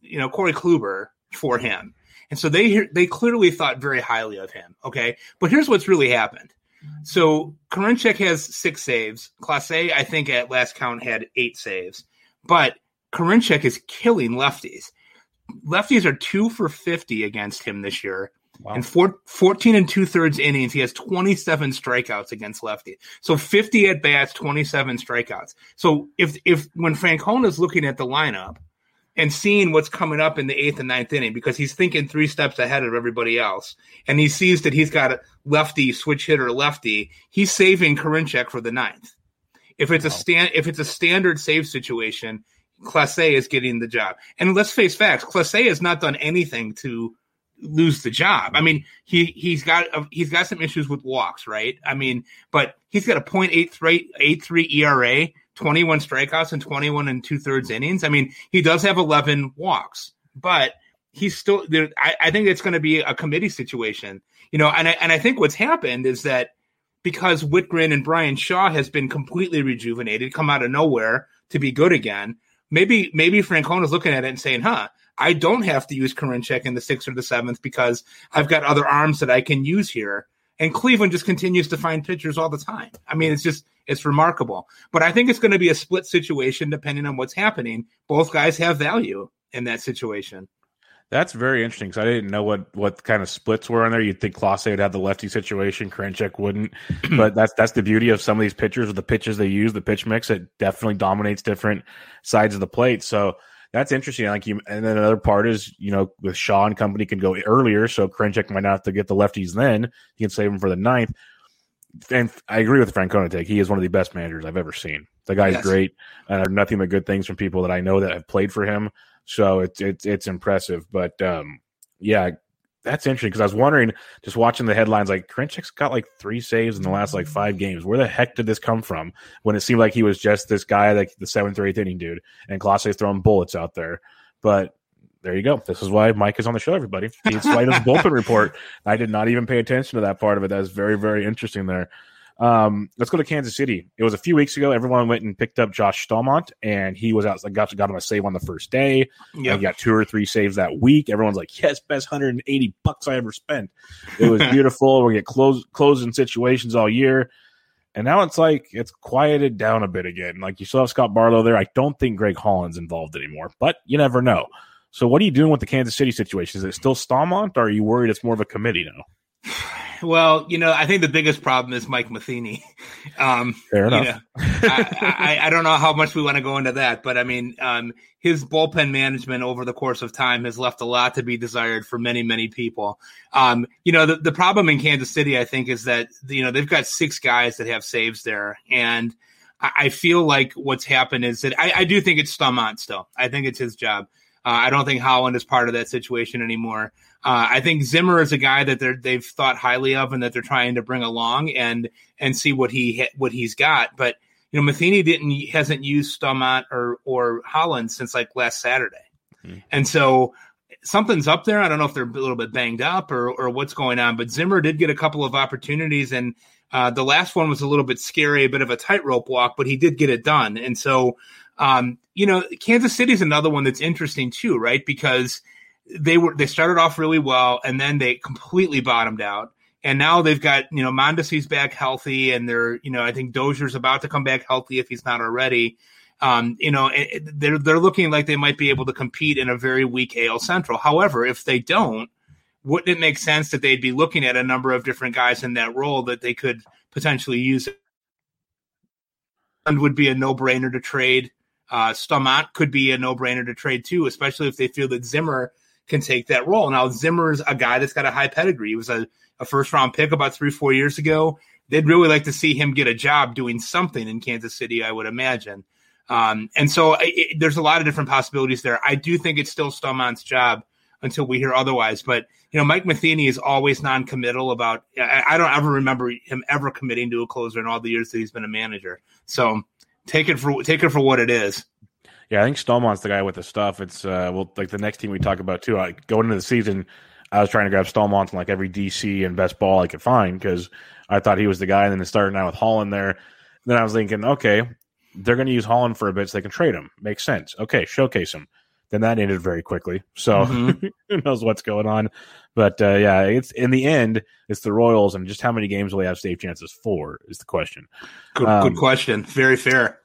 you know, Corey Kluber for him, and so they they clearly thought very highly of him. Okay, but here's what's really happened. So Karinchak has six saves. Clase, I think at last count had eight saves, but Karinchak is killing lefties. Lefties are two for 50 against him this year. Wow. And four, 14 and two thirds innings, he has 27 strikeouts against lefty. So 50 at bats, 27 strikeouts. So if, if when Francona is looking at the lineup and seeing what's coming up in the eighth and ninth inning, because he's thinking three steps ahead of everybody else, and he sees that he's got a lefty switch hitter lefty, he's saving Karinchak for the ninth. If it's wow. a stand, if it's a standard save situation, Clase is getting the job. And let's face facts, Clase has not done anything to lose the job. I mean, he he's got a, he's got some issues with walks, right? I mean, but he's got a .83 ERA, 21 strikeouts, and 21 and two thirds innings. I mean, he does have 11 walks, but he's still. I, I think it's going to be a committee situation, you know. And I, and I think what's happened is that because Wittgren and Bryan Shaw has been completely rejuvenated, come out of nowhere to be good again. Maybe maybe Francona's looking at it and saying, "Huh, I don't have to use Karinchak in the sixth or the seventh because I've got other arms that I can use here." And Cleveland just continues to find pitchers all the time. I mean, it's just it's remarkable. But I think it's going to be a split situation depending on what's happening. Both guys have value in that situation. That's very interesting because I didn't know what what kind of splits were on there. You'd think Clase would have the lefty situation, Karinchak wouldn't, <clears throat> but that's that's the beauty of some of these pitchers with the pitches they use, the pitch mix. It definitely dominates different sides of the plate. So that's interesting. Like you, and then another part is you know with Shaw and company can go earlier, so Karinchak might not have to get the lefties then. You can save them for the ninth. And I agree with Francona take. He is one of the best managers I've ever seen. The guy's yes. great, and I've nothing but good things from people that I know that have played for him. So it's it's it's impressive. But um, yeah, that's interesting because I was wondering, just watching the headlines, like Karinchak's got like three saves in the last like five games. Where the heck did this come from? When it seemed like he was just this guy, like the seventh or eighth inning dude, and Clase's throwing bullets out there. But there you go. This is why Mike is on the show, everybody. He's his <laughs> bullpen report. I did not even pay attention to that part of it. That was very, very interesting there. Um, let's go to Kansas City. It was a few weeks ago. Everyone went and picked up Josh Staumont, and he was out. Got got him a save on the first day. Yeah, got two or three saves that week. Everyone's like, "Yes, best 180 bucks I ever spent." It was <laughs> beautiful. we get close closing situations all year, and now it's like it's quieted down a bit again. Like you still have Scott Barlow there. I don't think Greg Holland's involved anymore, but you never know. So, what are you doing with the Kansas City situation? Is it still Staumont, or are you worried it's more of a committee now? Well, you know, I think the biggest problem is Mike Matheny. Um, Fair enough. You know, I, I, I, don't know how much we want to go into that, but I mean, um, his bullpen management over the course of time has left a lot to be desired for many, many people. Um, you know, the, the problem in Kansas City, I think, is that, you know, they've got six guys that have saves there. And I, I feel like what's happened is that I, I do think it's Staumont still. I think it's his job. Uh, I don't think Holland is part of that situation anymore. Uh, I think Zimmer is a guy that they're they've thought highly of and that they're trying to bring along and and see what he what he's got. But you know, Matheny didn't hasn't used Staumont or or Holland since like last Saturday, mm-hmm. and so something's up there. I don't know if they're a little bit banged up or or what's going on. But Zimmer did get a couple of opportunities, and uh, the last one was a little bit scary, a bit of a tightrope walk, but he did get it done. And so, um, you know, Kansas City is another one that's interesting too, right? Because they were they started off really well and then they completely bottomed out. And now they've got, you know, Mondesi's back healthy and they're, you know, I think Dozier's about to come back healthy if he's not already. Um, you know, they're they're looking like they might be able to compete in a very weak AL Central. However, if they don't, wouldn't it make sense that they'd be looking at a number of different guys in that role that they could potentially use? And would be a no brainer to trade. Uh, Staumont could be a no brainer to trade too, especially if they feel that Zimmer can take that role. Now Zimmer's a guy that's got a high pedigree. He was a, a first round pick about three, four years ago. They'd really like to see him get a job doing something in Kansas City, I would imagine. Um, and so it, there's a lot of different possibilities there. I do think it's still Staumont's job until we hear otherwise. But you know, Mike Matheny is always non-committal about. I, I, don't ever remember him ever committing to a closer in all the years that he's been a manager. So take it for take it for what it is. Yeah, I think Staumont's the guy with the stuff. It's uh, well, like the next team we talk about too. Like going into the season, I was trying to grab Staumont in like every DC and best ball I could find because I thought he was the guy. And then it started out with Holland there. Then I was thinking, okay, they're going to use Holland for a bit so they can trade him. Makes sense. Okay, showcase him. Then that ended very quickly. So mm-hmm. <laughs> who knows what's going on? But uh, yeah, it's in the end, it's the Royals, and just how many games will they have safe chances for is the question. Good, um, good question. Very fair.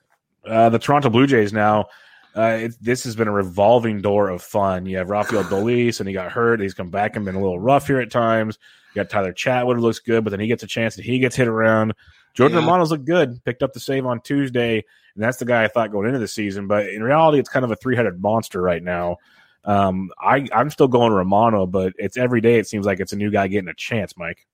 Uh, the Toronto Blue Jays now uh, it, this has been a revolving door of fun. You have Rafael <sighs> Dolis, and he got hurt. He's come back and been a little rough here at times. You got Tyler Chatwood, who looks good, but then he gets a chance and he gets hit around. Jordan yeah. Romano's look good. Picked up the save on Tuesday, and that's the guy I thought going into the season. But in reality, it's kind of a three headed monster right now. Um, I, I'm still going Romano, but it's every day. It seems like it's a new guy getting a chance, Mike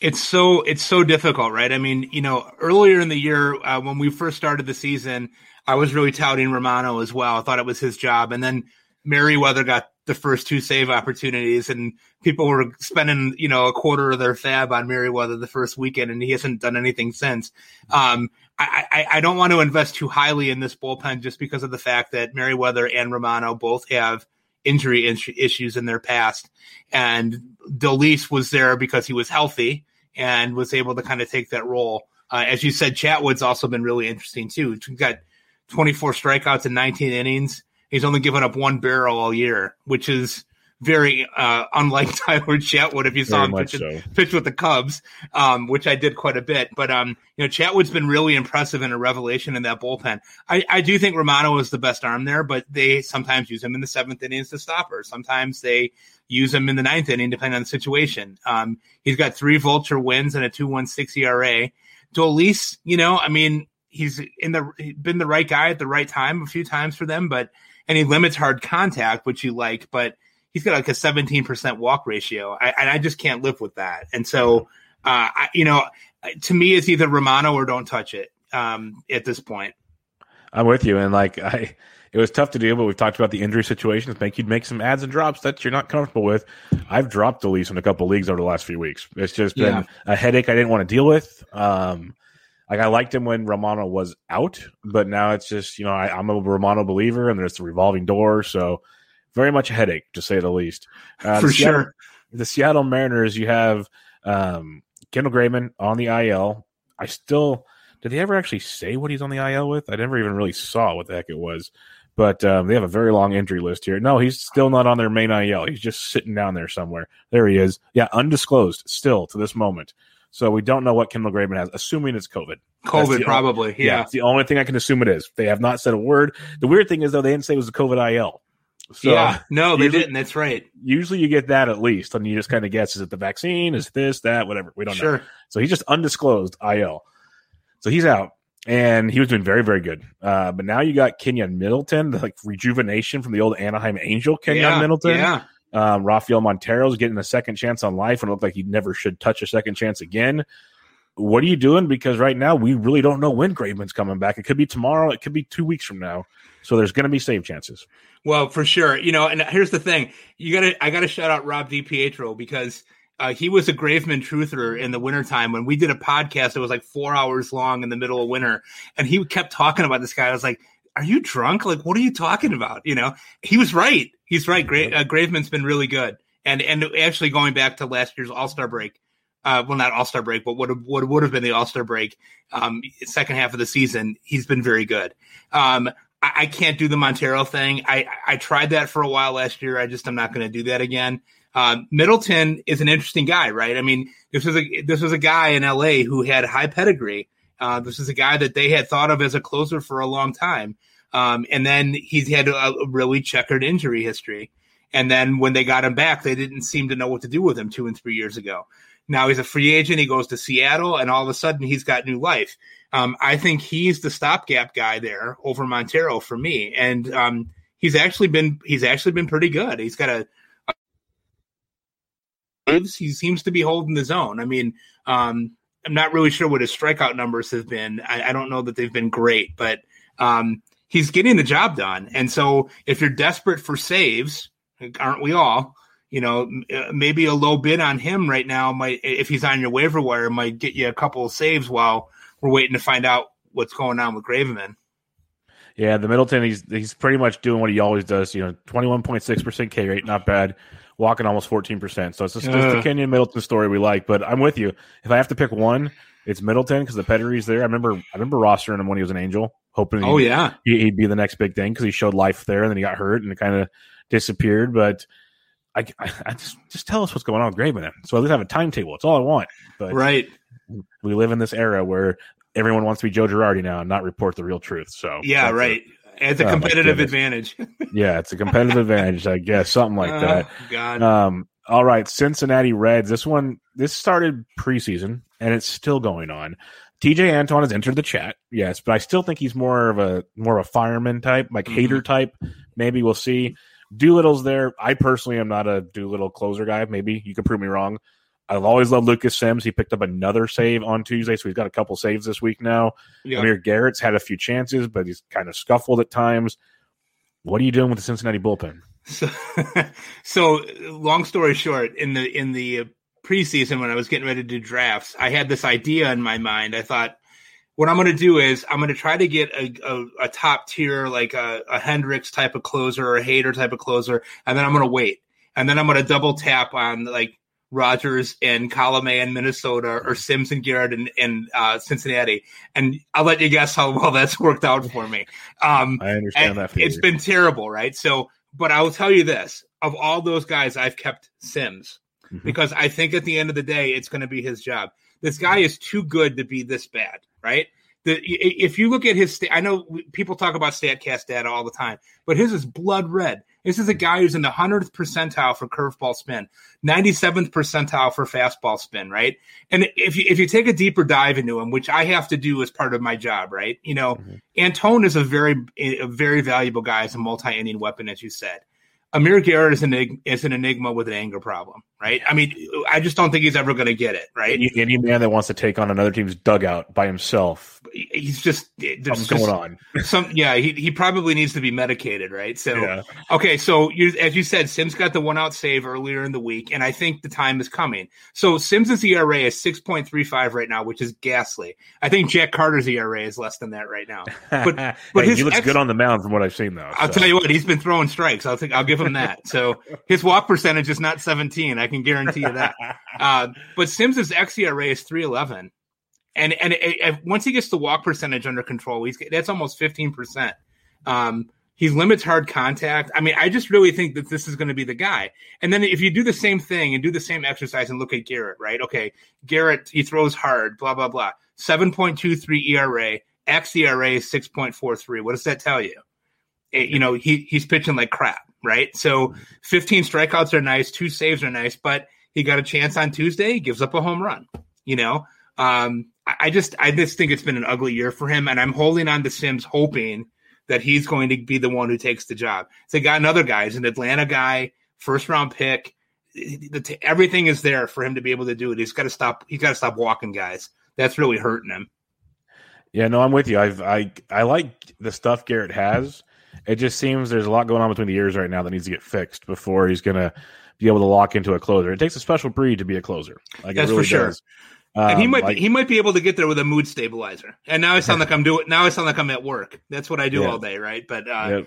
it's so it's so difficult, right? I mean, you know, earlier in the year uh, when we first started the season, I was really touting Romano as well. I thought it was his job. And then Merryweather got the first two save opportunities, and people were spending, you know, a quarter of their FAAB on Merryweather the first weekend, and he hasn't done anything since. Um, I, I, I don't want to invest too highly in this bullpen just because of the fact that Merryweather and Romano both have injury issues in their past. And Dolis was there because he was healthy and was able to kind of take that role. Uh, as you said, Chatwood's also been really interesting too. We've got 24 strikeouts in 19 innings. He's only given up one barrel all year, which is very uh, unlike <laughs> Tyler Chatwood if you saw very him pitch, so. pitch, with the Cubs, um, which I did quite a bit. But um, you know, Chatwood's been really impressive and a revelation in that bullpen. I, I do think Romano is the best arm there, but they sometimes use him in the seventh inning as a stopper. Sometimes they use him in the ninth inning, depending on the situation. Um, he's got three vulture wins and a two one six ERA. Dolis, you know, I mean, he's in the been the right guy at the right time a few times for them, but and he limits hard contact, which you like, but he's got like a 17% walk ratio. I, and I just can't live with that. And so, uh, I, you know, to me, it's either Romano or don't touch it um, at this point. I'm with you. And like, I, it was tough to do, but we've talked about the injury situations. Make you'd make some ads and drops that you're not comfortable with. I've dropped Dolis in a couple leagues over the last few weeks. It's just been yeah. a headache I didn't want to deal with. Um, like I liked him when Romano was out, but now it's just you know I, am a Romano believer, and there's the revolving door. So very much a headache to say the least. Uh, For the Seattle, sure. The Seattle Mariners, you have um, Kendall Graveman on the IL. I still did he ever actually say what he's on the IL with? I never even really saw what the heck it was. But um, they have a very long injury list here. No, he's still not on their main IL. He's just sitting down there somewhere. There he is. Yeah, undisclosed still to this moment. So we don't know what Kendall Graveman has, assuming it's COVID. COVID, probably. Only, yeah. yeah. It's the only thing I can assume it is. They have not said a word. The weird thing is, though, they didn't say it was a COVID IL. So yeah, no, they usually, didn't. That's right. Usually you get that at least, and you just kind of guess: is it the vaccine? Is this that? Whatever. We don't sure. know. So he's just undisclosed IL. So he's out, and he was doing very, very good. Uh, but now you got Keynan Middleton, the like rejuvenation from the old Anaheim Angel, Keynan yeah, Middleton. Yeah. Um, Rafael Montero's getting a second chance on life, and it looked like he never should touch a second chance again. What are you doing? Because right now we really don't know when Graveman's coming back. It could be tomorrow. It could be two weeks from now. So there's going to be save chances. Well, for sure. You know, and here's the thing: you got to I got to shout out Rob DiPietro because uh, he was a Graveman truther in the wintertime when we did a podcast. It was like four hours long in the middle of winter, and he kept talking about this guy. I was like, "Are you drunk? Like, what are you talking about?" You know, he was right. He's right. Gra- uh, Graveman's been really good, and and actually going back to last year's All Star break. Uh, well, not All Star break, but what what would have been the All Star break, um, second half of the season. He's been very good. Um, I, I can't do the Montero thing. I, I tried that for a while last year. I just I'm not going to do that again. Um, Middleton is an interesting guy, right? I mean, this was a this was a guy in LA who had high pedigree. Uh, this is a guy that they had thought of as a closer for a long time, um, and then he's had a, really checkered injury history. And then when they got him back, they didn't seem to know what to do with him two and three years ago. Now he's a free agent. He goes to Seattle, and all of a sudden he's got new life. Um, I think he's the stopgap guy there over Montero for me, and um, he's actually been he's actually been pretty good. He's got a, a he seems to be holding the zone. I mean, um, I'm not really sure what his strikeout numbers have been. I, I don't know that they've been great, but um, he's getting the job done. And so, if you're desperate for saves, aren't we all? You know, uh, maybe a low bid on him right now might, if he's on your waiver wire, might get you a couple of saves while we're waiting to find out what's going on with Graveman. Yeah, the Middleton, he's he's pretty much doing what he always does. You know, twenty one point six percent K rate, not bad. Walking almost fourteen percent. So it's just, just the Keynan Middleton story we like. But I'm with you. If I have to pick one, it's Middleton because the pedigree's there. I remember I remember rostering him when he was an Angel, hoping. Oh yeah, he, would be the next big thing because he showed life there, and then he got hurt and it kind of disappeared. But I, I, I, just just tell us what's going on with Graveman. So at least have a timetable. It's all I want. But right we live in this era where everyone wants to be Joe Girardi now and not report the real truth. So yeah, right. It's a oh, competitive advantage. <laughs> yeah, it's a competitive advantage, I guess, something like that. Oh, God. Um, all right, Cincinnati Reds. This one, this started preseason and it's still going on. Tejay Antone has entered the chat, yes, but I still think he's more of a more of a fireman type, like mm-hmm. Hader type. Maybe we'll see. Doolittle's there. I personally am not a Doolittle closer guy. Maybe you can prove me wrong. I've always loved Lucas Sims. He picked up another save on Tuesday, so he's got a couple saves this week now. Yeah. Amir Garrett's had a few chances, but he's kind of scuffled at times. What are you doing with the Cincinnati bullpen? So, <laughs> so long story short, in the in the preseason when I was getting ready to do drafts, I had this idea in my mind. I thought, what I'm going to do is I'm going to try to get a, a, a top tier, like a, a Hendriks type of closer or a Hader type of closer, and then I'm going to wait, and then I'm going to double tap on like Rogers and Colomé in Minnesota or Sims and Garrett in, in uh, Cincinnati. And I'll let you guess how well that's <laughs> worked out for me. Um, I understand that. It's been terrible, right? So, but I will tell you this of all those guys, I've kept Sims mm-hmm. because I think at the end of the day, it's going to be his job. This guy is too good to be this bad, right? The, if you look at his, I know people talk about Statcast data all the time, but his is blood red. This is a guy who's in the hundredth percentile for curveball spin, ninety seventh percentile for fastball spin, right? And if you if you take a deeper dive into him, which I have to do as part of my job, right? You know, mm-hmm. Antone is a very a very valuable guy as a multi inning weapon, as you said. Amir Garrett is an is an enigma with an anger problem, right? I mean, I just don't think he's ever going to get it, right? Any, any, man that wants to take on another team's dugout by himself, he's just there's going on. <laughs> Some, yeah, he he probably needs to be medicated, right? So, yeah. okay, so you, as you said, Sims got the one out save earlier in the week, and I think the time is coming. So Sims's ERA is six point three five right now, which is ghastly. I think Jack Carter's ERA is less than that right now. <laughs> But but hey, he looks ex- good on the mound from what I've seen, though. I'll tell you what, he's been throwing strikes. I'll think I'll give him that. So his walk percentage is not seventeen. I can guarantee you that. Uh, but Sims's xERA is three eleven and and it, it, once he gets the walk percentage under control, he's that's almost fifteen percent. Um, he limits hard contact. I mean, I just really think that this is going to be the guy. And then if you do the same thing and do the same exercise and look at Garrett, right? Okay, Garrett he throws hard, blah blah blah. Seven point two three ERA, xERA is six point four three. What does that tell you? It, you know, he he's pitching like crap, right? So fifteen strikeouts are nice, two saves are nice, but he got a chance on Tuesday, he gives up a home run. You know, um, I just I just think it's been an ugly year for him, and I'm holding on to Sims, hoping that he's going to be the one who takes the job. They got another guy, he's an Atlanta guy, first round pick. Everything is there for him to be able to do it. He's got to stop. He's got to stop walking guys. That's really hurting him. Yeah, no, I'm with you. I've, I I like the stuff Garrett has. It just seems there's a lot going on between the ears right now that needs to get fixed before he's gonna be able to lock into a closer. It takes a special breed to be a closer. Like That's really for sure. Does. Um, and he might like, be, he might be able to get there with a mood stabilizer. And now I sound like I'm <laughs> doing now I sound like I'm at work. That's what I do yeah. all day, right? But uh, yep.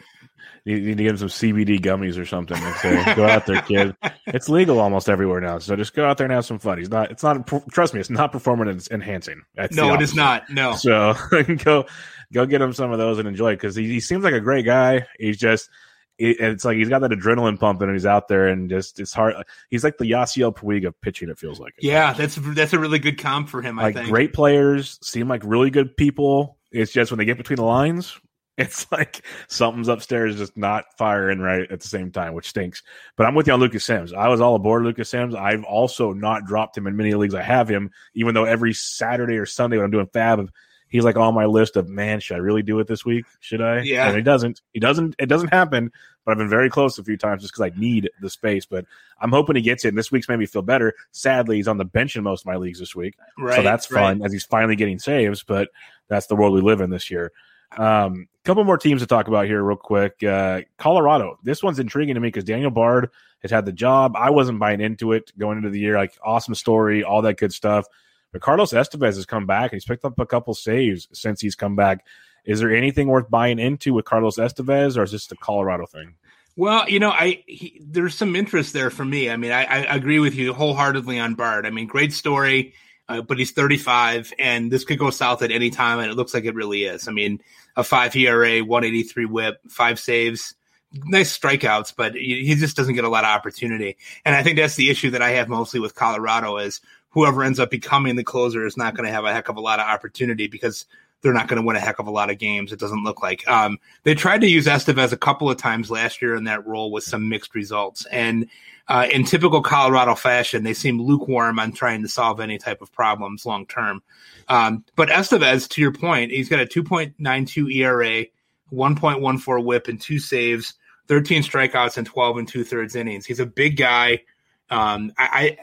you need to get him some CBD gummies or something. Say, go out there, kid. <laughs> It's legal almost everywhere now, so just go out there and have some fun. He's not. It's not. Trust me, it's not performance enhancing. That's no, it is not. No. So <laughs> go go get him some of those and enjoy because he, he seems like a great guy. He's just it, it's like he's got that adrenaline pumping and he's out there and just it's hard. He's like the Yasiel Puig of pitching. It feels like. Yeah, that's that's a really good comp for him. Like I think great players seem like really good people. It's just when they get between the lines, <laughs> it's like something's upstairs just not firing right at the same time, which stinks. But I'm with you on Lucas Sims. I was all aboard Lucas Sims. I've also not dropped him in many leagues. I have him, even though every Saturday or Sunday when I'm doing FAAB, he's like on my list of man, should I really do it this week? Should I? Yeah. And he doesn't. He doesn't. It doesn't happen. But I've been very close a few times just because I need the space. But I'm hoping he gets it. And this week's made me feel better. Sadly, he's on the bench in most of my leagues this week, right, so that's fun right. as he's finally getting saves. But that's the world we live in this year. Um, couple more teams to talk about here, real quick. Uh, Colorado. This one's intriguing to me because Daniel Bard has had the job. I wasn't buying into it going into the year. Like awesome story, all that good stuff. But Carlos Estevez has come back and he's picked up a couple saves since he's come back. Is there anything worth buying into with Carlos Estevez, or is this the Colorado thing? Well, you know, I he, there's some interest there for me. I mean, I, I, agree with you wholeheartedly on Bard. I mean, great story, uh, but he's 35, and this could go south at any time, and it looks like it really is. I mean, a five ERA, 183 WHIP, five saves, nice strikeouts, but he just doesn't get a lot of opportunity. And I think that's the issue that I have mostly with Colorado is whoever ends up becoming the closer is not going to have a heck of a lot of opportunity because they're not going to win a heck of a lot of games. It doesn't look like. Um, they tried to use Estevez a couple of times last year in that role with some mixed results. And uh, in typical Colorado fashion, they seem lukewarm on trying to solve any type of problems long term. Um, but Estevez, to your point, he's got a 2.92 ERA, 1.14 whip, and two saves, 13 strikeouts, and 12 and two thirds innings. He's a big guy. Um, I,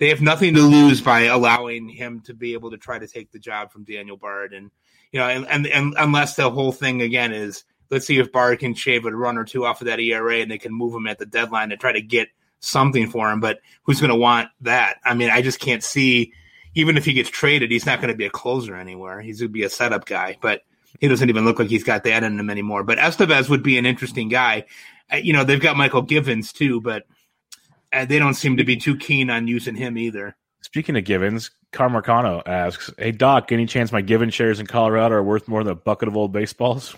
they have nothing to lose by allowing him to be able to try to take the job from Daniel Bard. And, you know, and, and, and unless the whole thing again is let's see if Bard can shave a run or two off of that ERA and they can move him at the deadline to try to get something for him. But who's going to want that? I mean, I just can't see, even if he gets traded, he's not going to be a closer anywhere. He's going to be a setup guy, but he doesn't even look like he's got that in him anymore. But Estevez would be an interesting guy. You know, they've got Michael Givens too, but and they don't seem to be too keen on using him either. Speaking of Givens, Carmarcano asks, "Hey Doc, any chance my Given shares in Colorado are worth more than a bucket of old baseballs?"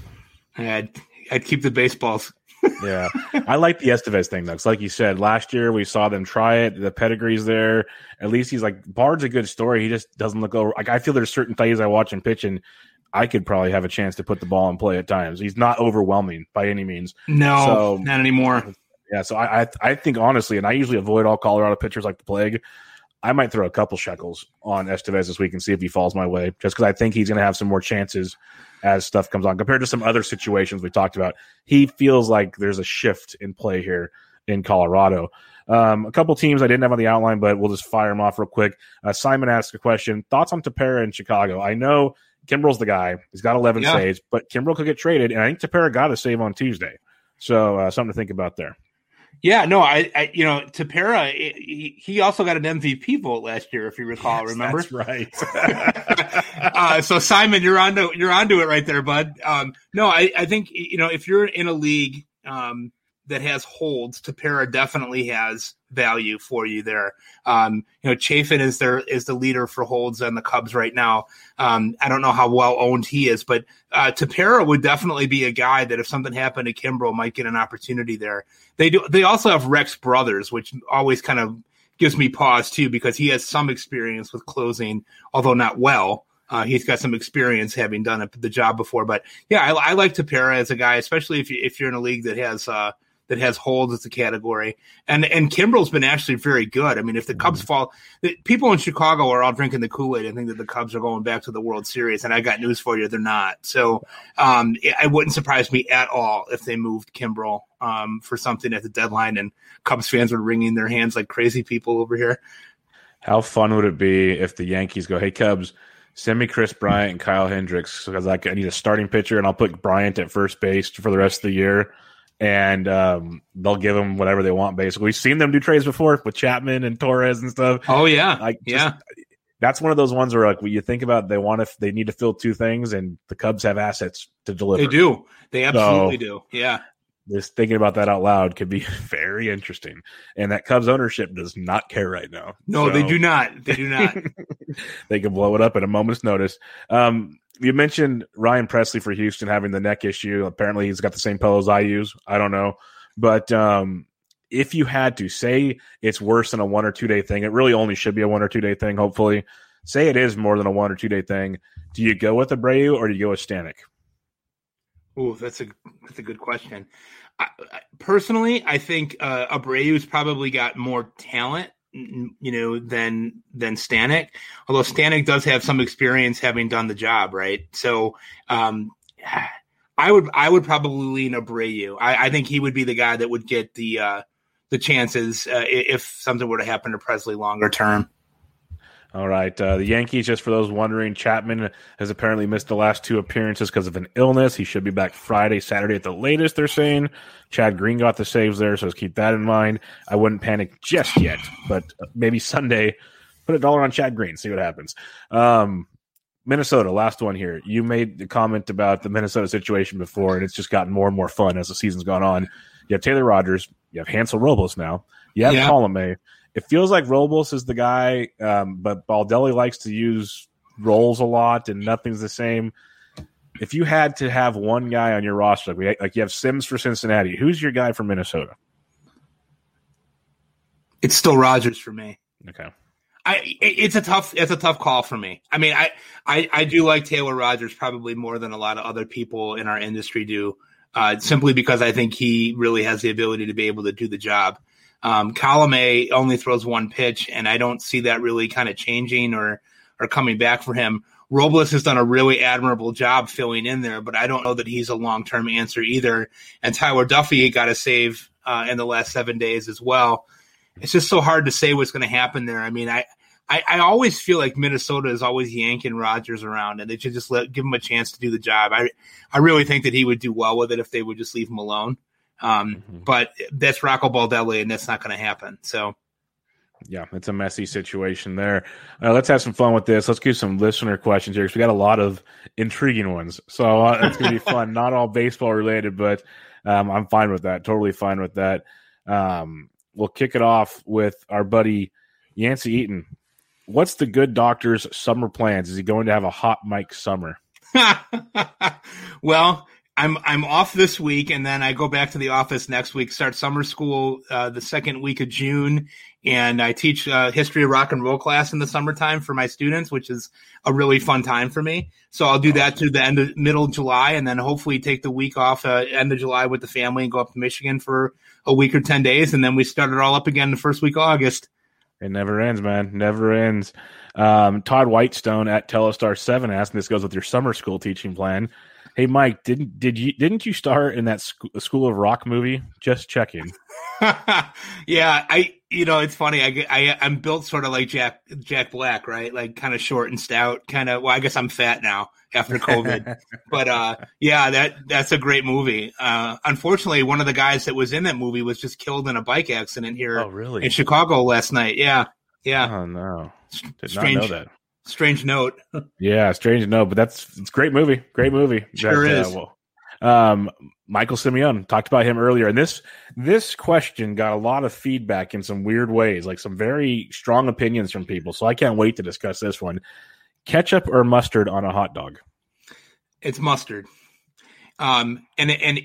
I'd, I'd keep the baseballs. <laughs> yeah, I like the Estevez thing though. Cause like you said, last year we saw them try it. The pedigree's there. At least he's like Bard's a good story. He just doesn't look over. Like I feel there's certain things I watch him pitch and I could probably have a chance to put the ball in play at times. He's not overwhelming by any means. No, so, not anymore. Yeah, so I, I I think honestly, and I usually avoid all Colorado pitchers like the plague. I might throw a couple shekels on Estevez this week and see if he falls my way, just because I think he's going to have some more chances as stuff comes on compared to some other situations we talked about. He feels like there's a shift in play here in Colorado. Um, a couple teams I didn't have on the outline, but we'll just fire them off real quick. Uh, Simon asked a question: Thoughts on Tepera in Chicago? I know Kimbrel's the guy; he's got 11 yeah. saves, but Kimbrel could get traded, and I think Tepera got a save on Tuesday. So uh, something to think about there. Yeah, no, I, I you know, Tepera, he, he, also got an MVP vote last year, if you recall. Yes, remember? That's right. <laughs> <laughs> uh, so Simon, you're onto you're onto it right there, bud. Um, no, I, I think you know if you're in a league um, that has holds, Tepera definitely has value for you there. Um, you know, Chafin is there is the leader for holds on the Cubs right now. Um, I don't know how well owned he is, but uh, Tepera would definitely be a guy that if something happened to Kimbrel might get an opportunity there. They do. They also have Rex Brothers, which always kind of gives me pause too because he has some experience with closing, although not well. Uh, he's got some experience having done the job before, but yeah, I, I like Tepera as a guy, especially if you if you're in a league that has uh, that has holds as a category. And and Kimbrel's been actually very good. I mean, if the Cubs mm-hmm. fall, the, people in Chicago are all drinking the Kool Aid and think that the Cubs are going back to the World Series. And I got news for you, they're not. So um, it, it, wouldn't surprise me at all if they moved Kimbrel um, for something at the deadline and Cubs fans were wringing their hands like crazy people over here. How fun would it be if the Yankees go, "Hey Cubs"? send me Kris Bryant and Kyle Hendricks because I need a starting pitcher and I'll put Bryant at first base for the rest of the year and um, they'll give them whatever they want. Basically, we've seen them do trades before with Chapman and Torres and stuff. Oh yeah, like yeah. That's one of those ones where like when you think about they want to they need to fill two things and the Cubs have assets to deliver. They do. They absolutely so, do. Yeah. Just thinking about that out loud could be <laughs> very interesting. And that Cubs ownership does not care right now. No, so, they do not. They do not. <laughs> they can blow it up at a moment's notice. Um, you mentioned Ryan Pressly for Houston having the neck issue. Apparently, he's got the same pillows I use. I don't know, but um, if you had to say it's worse than a one or two day thing, it really only should be a one or two day thing. Hopefully, say it is more than a one or two day thing. Do you go with Abreu or do you go with Stanek? Oh, that's a that's a good question. I, I, personally, I think uh, Abreu's probably got more talent you know, than than Stanek. Although Stanek does have some experience having done the job, right? So, um, I would I would probably lean Abreu. I, I think he would be the guy that would get the uh, the chances uh, if something were to happen to Pressly longer term. All right. Uh, the Yankees, just for those wondering, Chapman has apparently missed the last two appearances because of an illness. He should be back Friday, Saturday at the latest, they're saying. Chad Green got the saves there, so keep that in mind. I wouldn't panic just yet, but maybe Sunday, put a dollar on Chad Green, see what happens. Um, Minnesota, last one here. You made the comment about the Minnesota situation before, and it's just gotten more and more fun as the season's gone on. You have Taylor Rogers, you have Hansel Robles now, you have yeah. Colome it feels like Robles is the guy, um, but Baldelli likes to use roles a lot, and nothing's the same. If you had to have one guy on your roster, like, like you have Sims for Cincinnati, who's your guy from Minnesota? It's still Rogers for me. Okay. I it's a tough it's a tough call for me. I mean, I I, I do like Taylor Rogers probably more than a lot of other people in our industry do, uh, simply because I think he really has the ability to be able to do the job. Um, Colome only throws one pitch, and I don't see that really kind of changing or or coming back for him. Robles has done a really admirable job filling in there, but I don't know that he's a long term answer either. And Tyler Duffey got a save uh, in the last seven days as well. It's just so hard to say what's going to happen there. I mean, I, I, I always feel like Minnesota is always yanking Rogers around, and they should just let give him a chance to do the job. I I really think that he would do well with it if they would just leave him alone. Um, mm-hmm. But that's Rocco Baldelli, and that's not going to happen. So, yeah, it's a messy situation there. Uh, let's have some fun with this. Let's do some listener questions here because we got a lot of intriguing ones. So uh, it's going to be <laughs> fun. Not all baseball related, but um, I'm fine with that. Totally fine with that. Um, we'll kick it off with our buddy Yancey Eaton. What's the good doctor's summer plans? Is he going to have a hot mic summer? <laughs> well, I'm I'm off this week, and then I go back to the office next week. Start summer school uh, the second week of June, and I teach uh, history of rock and roll class in the summertime for my students, which is a really fun time for me. So I'll do that to the end of middle of July, and then hopefully take the week off uh, end of July with the family and go up to Michigan for a week or ten days, and then we start it all up again the first week of August. It never ends, man. Never ends. Um, Todd Whitestone at Telestar Seven asked, and this goes with your summer school teaching plan. Hey, Mike, didn't did you didn't you star in that sc- School of Rock movie? Just checking. <laughs> yeah, I you know it's funny. I, I I'm built sort of like Jack Jack Black, right? Like kind of short and stout. Kind of. Well, I guess I'm fat now after COVID. <laughs> but uh, yeah, that that's a great movie. Uh, unfortunately, one of the guys that was in that movie was just killed in a bike accident here oh, really? in Chicago last night. Yeah, yeah. Oh no, did strange, not know that. Strange note. yeah, strange note, but that's it's great movie. Great movie. Sure that, is. Uh, well, um, Michael Simeone talked about him earlier, and this this question got a lot of feedback in some weird ways, like some very strong opinions from people. So I can't wait to discuss this one. Ketchup or mustard on a hot dog? It's mustard. Um, and and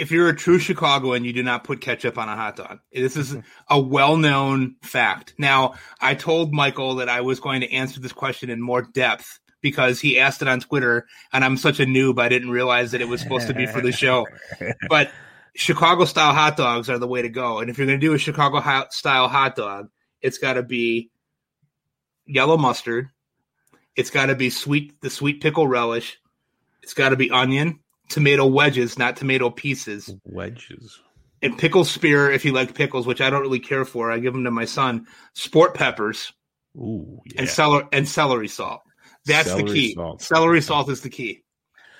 if you're a true Chicagoan, you do not put ketchup on a hot dog. This is a well-known fact. Now, I told Michael that I was going to answer this question in more depth because he asked it on Twitter, and I'm such a noob, I didn't realize that it was supposed to be for the show. <laughs> But Chicago style hot dogs are the way to go. And if you're going to do a Chicago hot style hot dog, it's got to be yellow mustard. It's got to be sweet, the sweet pickle relish. It's got to be onion, tomato wedges, not tomato pieces. Wedges. And pickle spear, if you like pickles, which I don't really care for. I give them to my son. Sport peppers. Ooh, yeah. And celery and celery salt. That's Celery the key. salt. Celery salt is the key.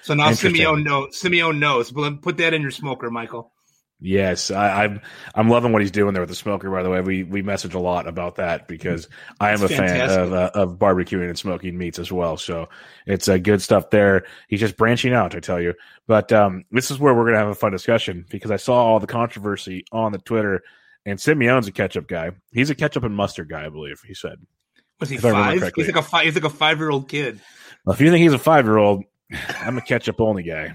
So now Simeon knows. Simeone knows. But put that in your smoker, Michael. Yes, I, I'm. I'm loving what he's doing there with the smoker. By the way, we we message a lot about that because I am It's a fan of uh, of barbecuing and smoking meats as well. So it's uh, good stuff there. He's just branching out, I tell you. But um, this is where we're gonna have a fun discussion because I saw all the controversy on the Twitter, and Simeone's a ketchup guy. He's a ketchup and mustard guy, I believe. He said. Was he If I remember five? He's like a five. He's like a five year old kid. Well, if you think he's a five year old, I'm a ketchup only guy.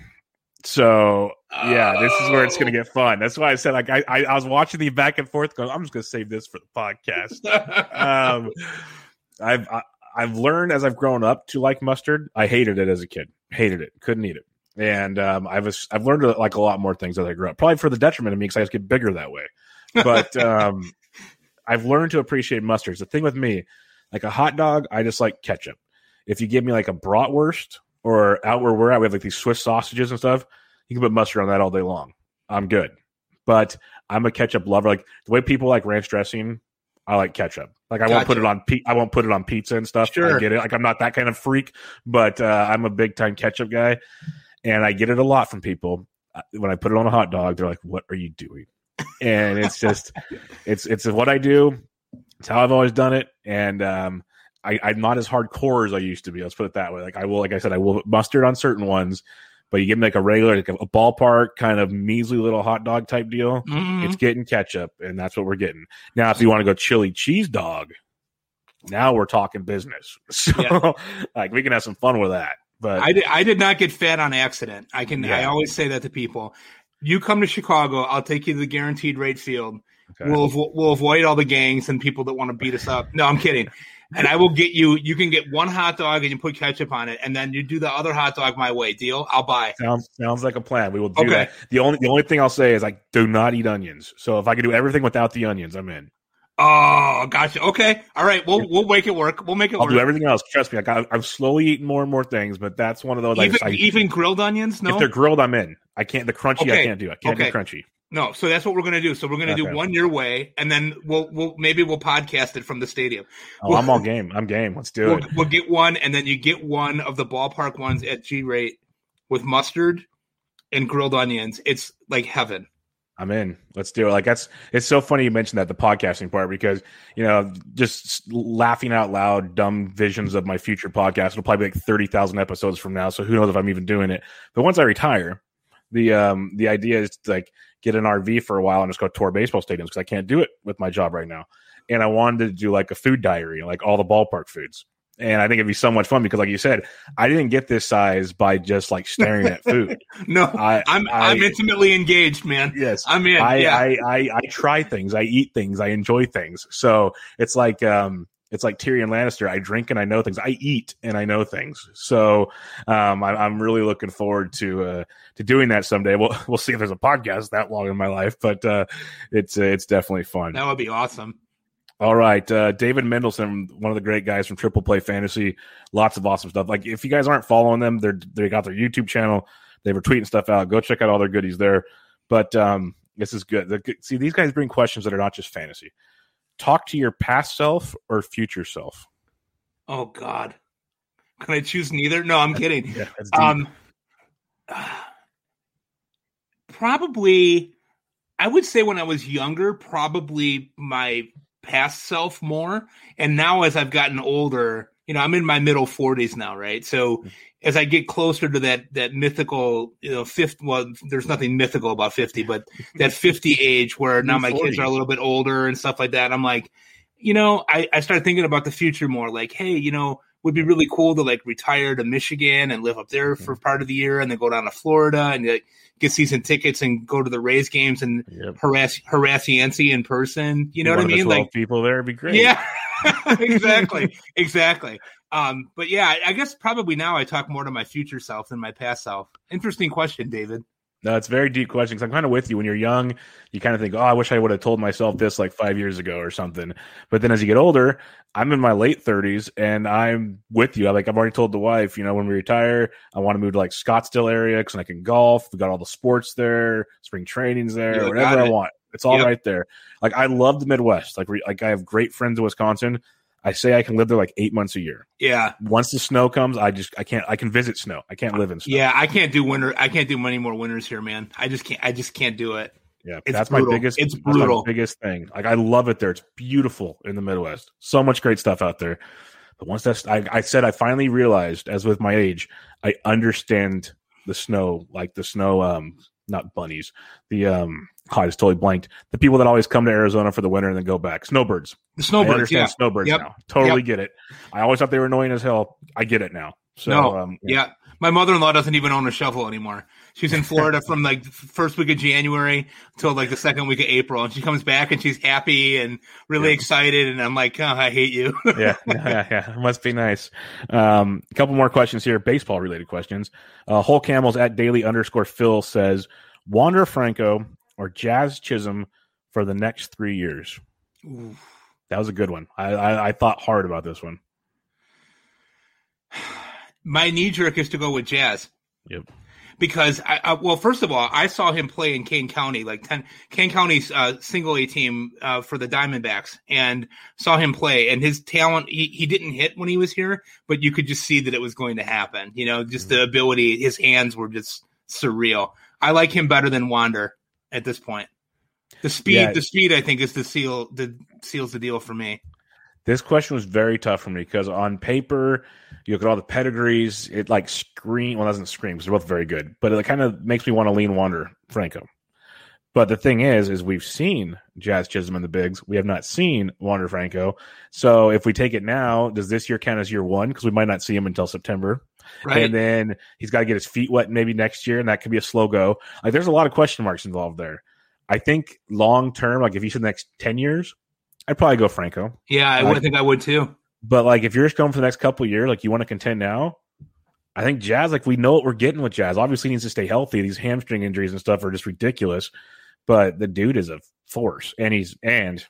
So yeah, this is where it's going to get fun. That's why I said like I, I I was watching the back and forth. Going, I'm just going to save this for the podcast. um, I've I, I've learned as I've grown up to like mustard. I hated it as a kid. Hated it. Couldn't eat it. And um, I've I've learned like a lot more things as I grew up. Probably for the detriment of me because I just get bigger that way. But um, I've learned to appreciate mustards. The thing with me, like a hot dog, I just like ketchup. If you give me like a bratwurst or out where we're at, we have like these Swiss sausages and stuff. You can put mustard on that all day long. I'm good. But I'm a ketchup lover. Like the way people like ranch dressing, I like ketchup. Like I won't put it on. Pe- I won't put it on pizza and stuff. Sure. I get it. Like I'm not that kind of freak, but uh, I'm a big time ketchup guy, and I get it a lot from people. Uh, When I put it on a hot dog, they're like, "What are you doing?" And it's just, it's it's what I do. It's how I've always done it, and um, I, I'm not as hardcore as I used to be. Let's put it that way. Like I will, like I said, I will mustard on certain ones, but you give me like a regular, like a, a ballpark kind of measly little hot dog type deal. Mhm. It's getting ketchup, and that's what we're getting. Now, if you want to go chili cheese dog, now we're talking business. <laughs> So, Yeah. like, we can have some fun with that. But I did. I did not get fat on accident. I can. I always say that to people. You come to Chicago, I'll take you to the guaranteed rate field. Okay. We'll we'll avoid all the gangs and people that want to beat us up. No, I'm kidding. And I will get you. You can get one hot dog and you put ketchup on it, and then you do the other hot dog my way. Deal? I'll buy. sounds sounds like a plan. We will do Okay. that. The only the only thing I'll say is I do not eat onions. So if I can do everything without the onions, I'm in. Oh, gotcha. Okay, all right. We'll we'll make it work. We'll make it work. I'll work. do everything else. Trust me. Like I, I'm slowly eating more and more things, but that's one of those. I even I, even grilled onions? No, If they're grilled, I'm in. I can't. The crunchy, I can't do. I can't Okay. do crunchy. No. So that's what we're gonna do. So we're gonna do one your way, and then we'll we'll maybe we'll podcast it from the stadium. Oh, I'm all <laughs> game. I'm game. Let's do We'll, it. we'll get one, and then you get one of the ballpark ones at G rate with mustard and grilled onions. It's like heaven. I'm in. Let's do it. Like that's. It's so funny you mentioned that the podcasting part because you know just laughing out loud, dumb visions of my future podcast. It'll probably be like thirty thousand episodes from now. So who knows if I'm even doing it? But once I retire, the um the idea is like get an RV for a while and just go tour baseball stadiums because I can't do it with my job right now. And I wanted to do like a food diary, like all the ballpark foods. And I think it'd be so much fun because, like you said, I didn't get this size by just like staring at food. <laughs> no, I, I'm I, am intimately engaged, man. Yes, I'm in. I, yeah. I, I I try things, I eat things, I enjoy things. So it's like um, it's like Tyrion Lannister. I drink and I know things. I eat and I know things. So um, I, am really looking forward to uh, to doing that someday. We'll <laughs> we'll see if there's a podcast that long in my life, but uh, it's uh, it's definitely fun. That would be awesome. All right, uh, David Mendelson, one of the great guys from Triple Play Fantasy, lots of awesome stuff. Like if you guys aren't following them, they're they got their YouTube channel. They were tweeting stuff out. Go check out all their goodies there. But um, this is good. See, these guys bring questions that are not just fantasy. Talk to your past self or future self. Oh God, can I choose neither? No, I'm kidding. yeah, um, <sighs> probably I would say when I was younger, probably my past self more. And now as I've gotten older, you know, I'm in my middle 40s now, right? So mm-hmm. as I get closer to that that mythical, you know, fifth. well, there's nothing mythical about 50, but that 50 age where <laughs> now my 40. kids are a little bit older and stuff like that. I'm like, you know, I, I start thinking about the future more like, hey, you know, would be really cool to like retire to Michigan and live up there for part of the year and then go down to Florida and like get season tickets and go to the Rays games and yep. harass harass Yancey in person. You know One what I mean? Like people there would be great. Yeah, <laughs> <laughs> exactly, exactly. Um, but yeah, I guess probably now I talk more to my future self than my past self. Interesting question, David. No, it's a very deep question. Cause I'm kind of with you. When you're young, you kind of think, "Oh, I wish I would have told myself this like five years ago or something." But then as you get older, I'm in my late 30s, and I'm with you. I like I've already told the wife, you know, when we retire, I want to move to like Scottsdale area because I can golf. We got all the sports there, spring trainings there, whatever I want. It's all yep. right there. Like I love the Midwest. Like like I have great friends in Wisconsin. I say I can live there like eight months a year. Yeah. Once the snow comes, I just I can't I can visit snow. I can't live in snow. Yeah, I can't do winter. I can't do many more winters here, man. I just can't. I just can't do it. Yeah, it's that's brutal. my biggest. It's brutal. biggest thing. Like I love it there. It's beautiful in the Midwest. So much great stuff out there. But once that's, I, I said, I finally realized, as with my age, I understand the snow, like the snow, um, not bunnies, the um, oh, I just totally blanked. The people that always come to Arizona for the winter and then go back. Snowbirds. The snowbirds. I understand yeah. snowbirds yep. now. Totally yep. get it. I always thought they were annoying as hell. I get it now. So, no, um, yeah. yeah. My mother in law doesn't even own a shovel anymore. She's in Florida from like first week of January till like the second week of April, and she comes back and she's happy and really yeah. excited. And I'm like, oh, I hate you. <laughs> yeah, <laughs> yeah, yeah, it must be nice. Um, a couple more questions here, baseball related questions. Uh, Whole Camels at daily underscore Phil says Wander Franco or Jazz Chisholm for the next three years. That was a good one. I, I, I thought hard about this one. <sighs> <sighs> <sighs> My knee jerk is to go with Jazz. Yep because I, I, well, first of all, I saw him play in Kane County, like ten Kane County's uh, single A team uh, for the Diamondbacks, and saw him play. And his talent, he, he didn't hit when he was here, but you could just see that it was going to happen. You know, just mm-hmm. the ability, his hands were just surreal. I like him better than Wander at this point. The speed, yeah. the speed, I think is the seal, the seals the deal for me. This question was very tough for me because on paper, you look at all the pedigrees, it like scream. Well, it doesn't scream because they're both very good, but it kind of makes me want to lean Wander Franco. But the thing is, is we've seen Jazz Chisholm and the bigs. We have not seen Wander Franco. So if we take it now, does this year count as year one? Because we might not see him until September. Right. And then he's got to get his feet wet maybe next year, and that could be a slow go. Like there's a lot of question marks involved there. I think long term, like if you said the next 10 years, I'd probably go Franco. Yeah, I would think I would too. But like, if you're just going for the next couple years, like you want to contend now, I think Jazz, like we know what we're getting with Jazz. Obviously, needs to stay healthy. These hamstring injuries and stuff are just ridiculous. But the dude is a force, and he's and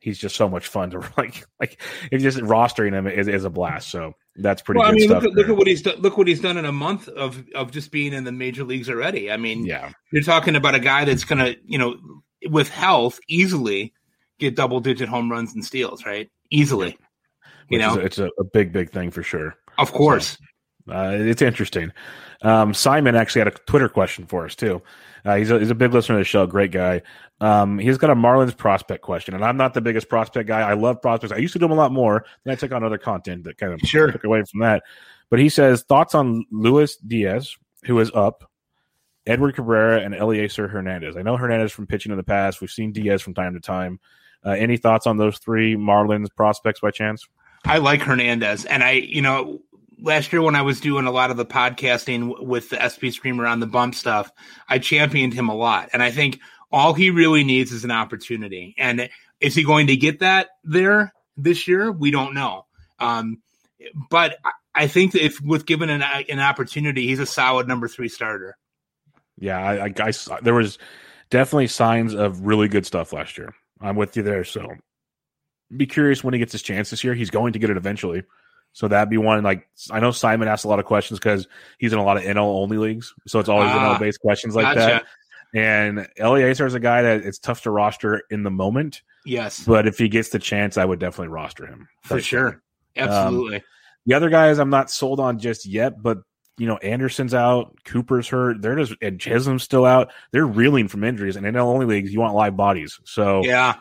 he's just so much fun to <laughs> like. Like, if just rostering him is, is a blast. So that's pretty. Well, I mean, look at, look at, what he's done. Look what he's done in a month of of just being in the major leagues already. I mean, yeah, you're talking about a guy that's gonna, you know, with health easily get double digit home runs and steals, right? Easily. You know, a, it's a, a, big, big thing for sure. Of course. So, uh, it's interesting. Um, Simon actually had a Twitter question for us too. Uh, he's, a, he's a big listener to the show, great guy. Um, he's got a Marlins prospect question, and I'm not the biggest prospect guy. I love prospects. I used to do them a lot more. Then I took on other content that kind of sure. took away from that. But he says thoughts on Lewin Diaz, who is up, Edward Cabrera and Elieser Hernandez. I know Hernandez from pitching in the past. We've seen Diaz from time to time. Uh, any thoughts on those three Marlins prospects by chance? I like Hernandez, and I, you know, last year when I was doing a lot of the podcasting with the SP Streamer on the bump stuff, I championed him a lot, and I think all he really needs is an opportunity. And is he going to get that there this year? We don't know. Um, but I think if with given an, an opportunity, he's a solid number three starter. Yeah, I, I, I, there was definitely signs of really good stuff last year. I'm with you there. So be curious when he gets his chance this year. He's going to get it eventually. So that'd be one. Like I know Simon asked a lot of questions because he's in a lot of NL only leagues, so it's always NL based questions like gotcha. that. And Elieser is a guy that it's tough to roster in the moment. Yes, but if he gets the chance, I would definitely roster him for sure. Absolutely. Um, the other guys I'm not sold on just yet, but you know Anderson's out, Cooper's hurt, they're just and Chisholm's still out. They're reeling from injuries, and in NL only leagues, you want live bodies. So yeah,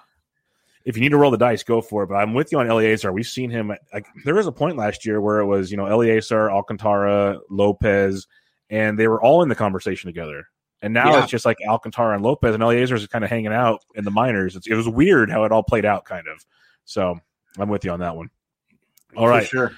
if you need to roll the dice, go for it. But I'm with you on Elieser. We've seen him. Like, there was a point last year where it was, you know, Elieser, Alcantara, Lopez, and they were all in the conversation together. And now yeah. it's just like Alcantara and Lopez, and Elieser is kind of hanging out in the minors. It's, it was weird how it all played out, kind of. So I'm with you on that one. All right, sure.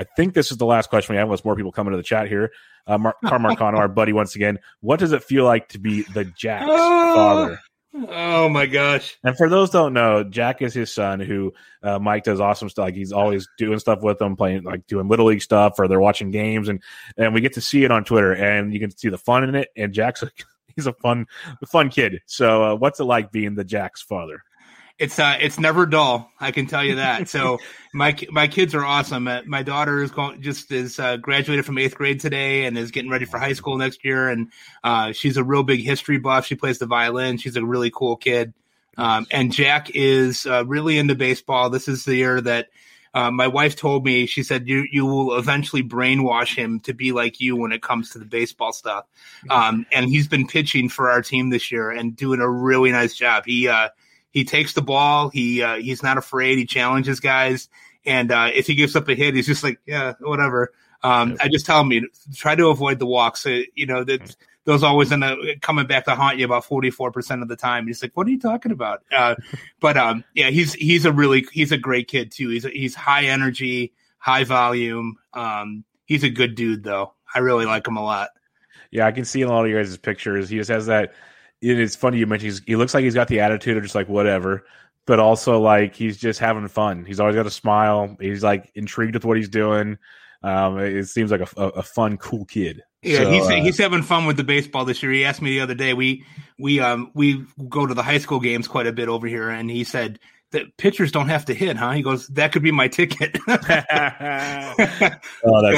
I think this is the last question we have. Unless more people come into the chat here. Uh, Mar- Carmarcano, our buddy, once again. What does it feel like to be the Jack's <laughs> father? Oh my gosh! And for those don't know, Jack is his son. Who uh, Mike does awesome stuff. Like he's always doing stuff with them, playing like doing little league stuff, or they're watching games, and and we get to see it on Twitter, and you can see the fun in it. And Jack's <laughs> a, he's a fun fun kid. So uh, what's it like being the Jack's father? It's uh it's never dull i can tell you that. So <laughs> my my kids are awesome. Uh, my daughter is going just is uh, graduated from eighth grade today and is getting ready for high school next year. And uh, she's a real big history buff. She plays the violin. She's a really cool kid. Um, and jack is uh, really into baseball. This is the year that uh, my wife told me she said you you will eventually brainwash him to be like you when it comes to the baseball stuff. Um, and he's been pitching for our team this year and doing a really nice job. He uh, he takes the ball. He uh, he's not afraid. He challenges guys, and uh, if he gives up a hit, he's just like, yeah, whatever. Um, I just tell him, try to avoid the walks. Uh, you know that those always end up coming back to haunt you about forty four percent of the time. He's like, what are you talking about? Uh, <laughs> but um, yeah, he's he's a really he's a great kid too. He's he's high energy, high volume. Um, he's a good dude though. I really like him a lot. Yeah, I can see in a lot of your guys' pictures. He just has that it's funny you mentioned he looks like he's got the attitude of just like whatever, but also like he's just having fun. He's always got a smile. He's like intrigued with what he's doing. Um, it seems like a, a fun, cool kid. Yeah, so, he's uh, he's having fun with the baseball this year. He asked me the other day. We we um we go to the high school games quite a bit over here, and he said that pitchers don't have to hit, huh? He goes, that could be my ticket. <laughs> <laughs> oh, that's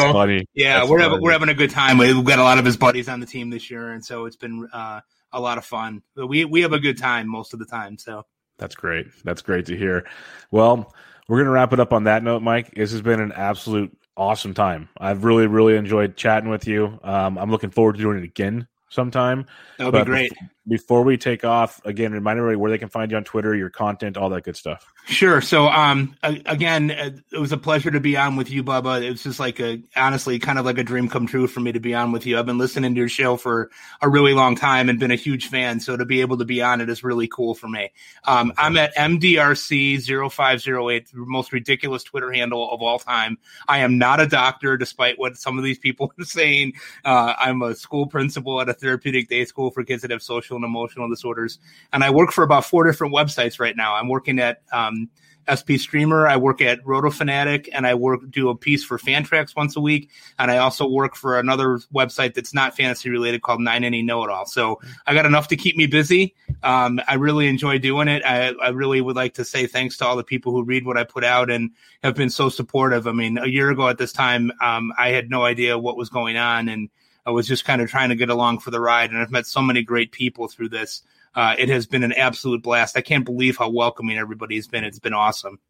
so, funny. Yeah, that's we're funny. having we're having a good time. We've got a lot of his buddies on the team this year, and so it's been uh, a lot of fun. We we have a good time most of the time. So that's great. That's great to hear. Well, we're gonna wrap it up on that note, Mike. This has been an absolute awesome time. I've really really enjoyed chatting with you. Um, I'm looking forward to doing it again sometime. That would be great. Before we take off, again, remind everybody where they can find you on Twitter, your content, all that good stuff. Sure. So, um, again, uh, it was a pleasure to be on with you, Bubba. It was just like a, honestly, kind of like a dream come true for me to be on with you. I've been listening to your show for a really long time and been a huge fan. So to be able to be on it is really cool for me. Um, I'm at MDRC0508, the most ridiculous Twitter handle of all time. I am not a doctor, despite what some of these people <laughs> are saying. Uh, I'm a school principal at a therapeutic day school for kids that have social and emotional disorders. And I work for about four different websites right now. I'm working at, um, SP Streamer. I work at RotoFanatic, and I work do a piece for Fantrax once a week. And I also work for another website that's not fantasy related called Nine Inning Know It All. So I got enough to keep me busy. Um, I really enjoy doing it. I, I, really would like to say thanks to all the people who read what I put out and have been so supportive. I mean, a year ago at this time, um, I had no idea what was going on, and I was just kind of trying to get along for the ride. And I've met so many great people through this uh, it has been an absolute blast. I can't believe how welcoming everybody's been. It's been awesome.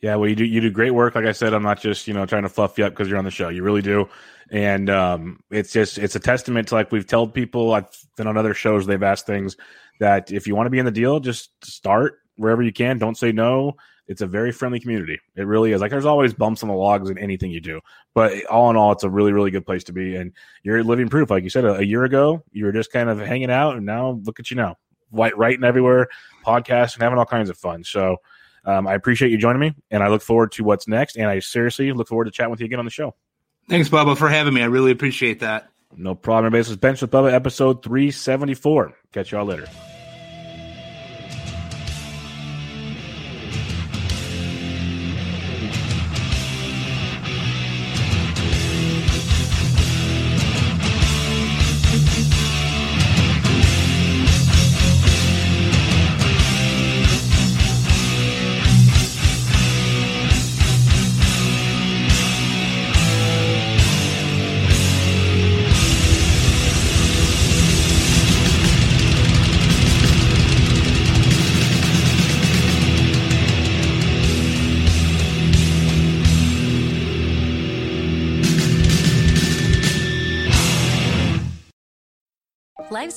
Yeah, well, you do you do great work. Like I said, I'm not just you know trying to fluff you up because you're on the show. You really do, and um, it's just it's a testament to like we've told people. I've been on other shows. They've asked things that if you want to be in the deal, just start wherever you can. Don't say no. It's a very friendly community. It really is. Like there's always bumps on the logs in anything you do, but all in all, it's a really, really good place to be. And you're living proof, like you said, a, a year ago, you were just kind of hanging out, and now look at you now, white writing everywhere, podcasting, having all kinds of fun. So um, I appreciate you joining me, and I look forward to what's next. And I seriously look forward to chatting with you again on the show. Thanks, Bubba, for having me. I really appreciate that. No problem. This is Benched with Bubba, episode 374. Catch y'all later.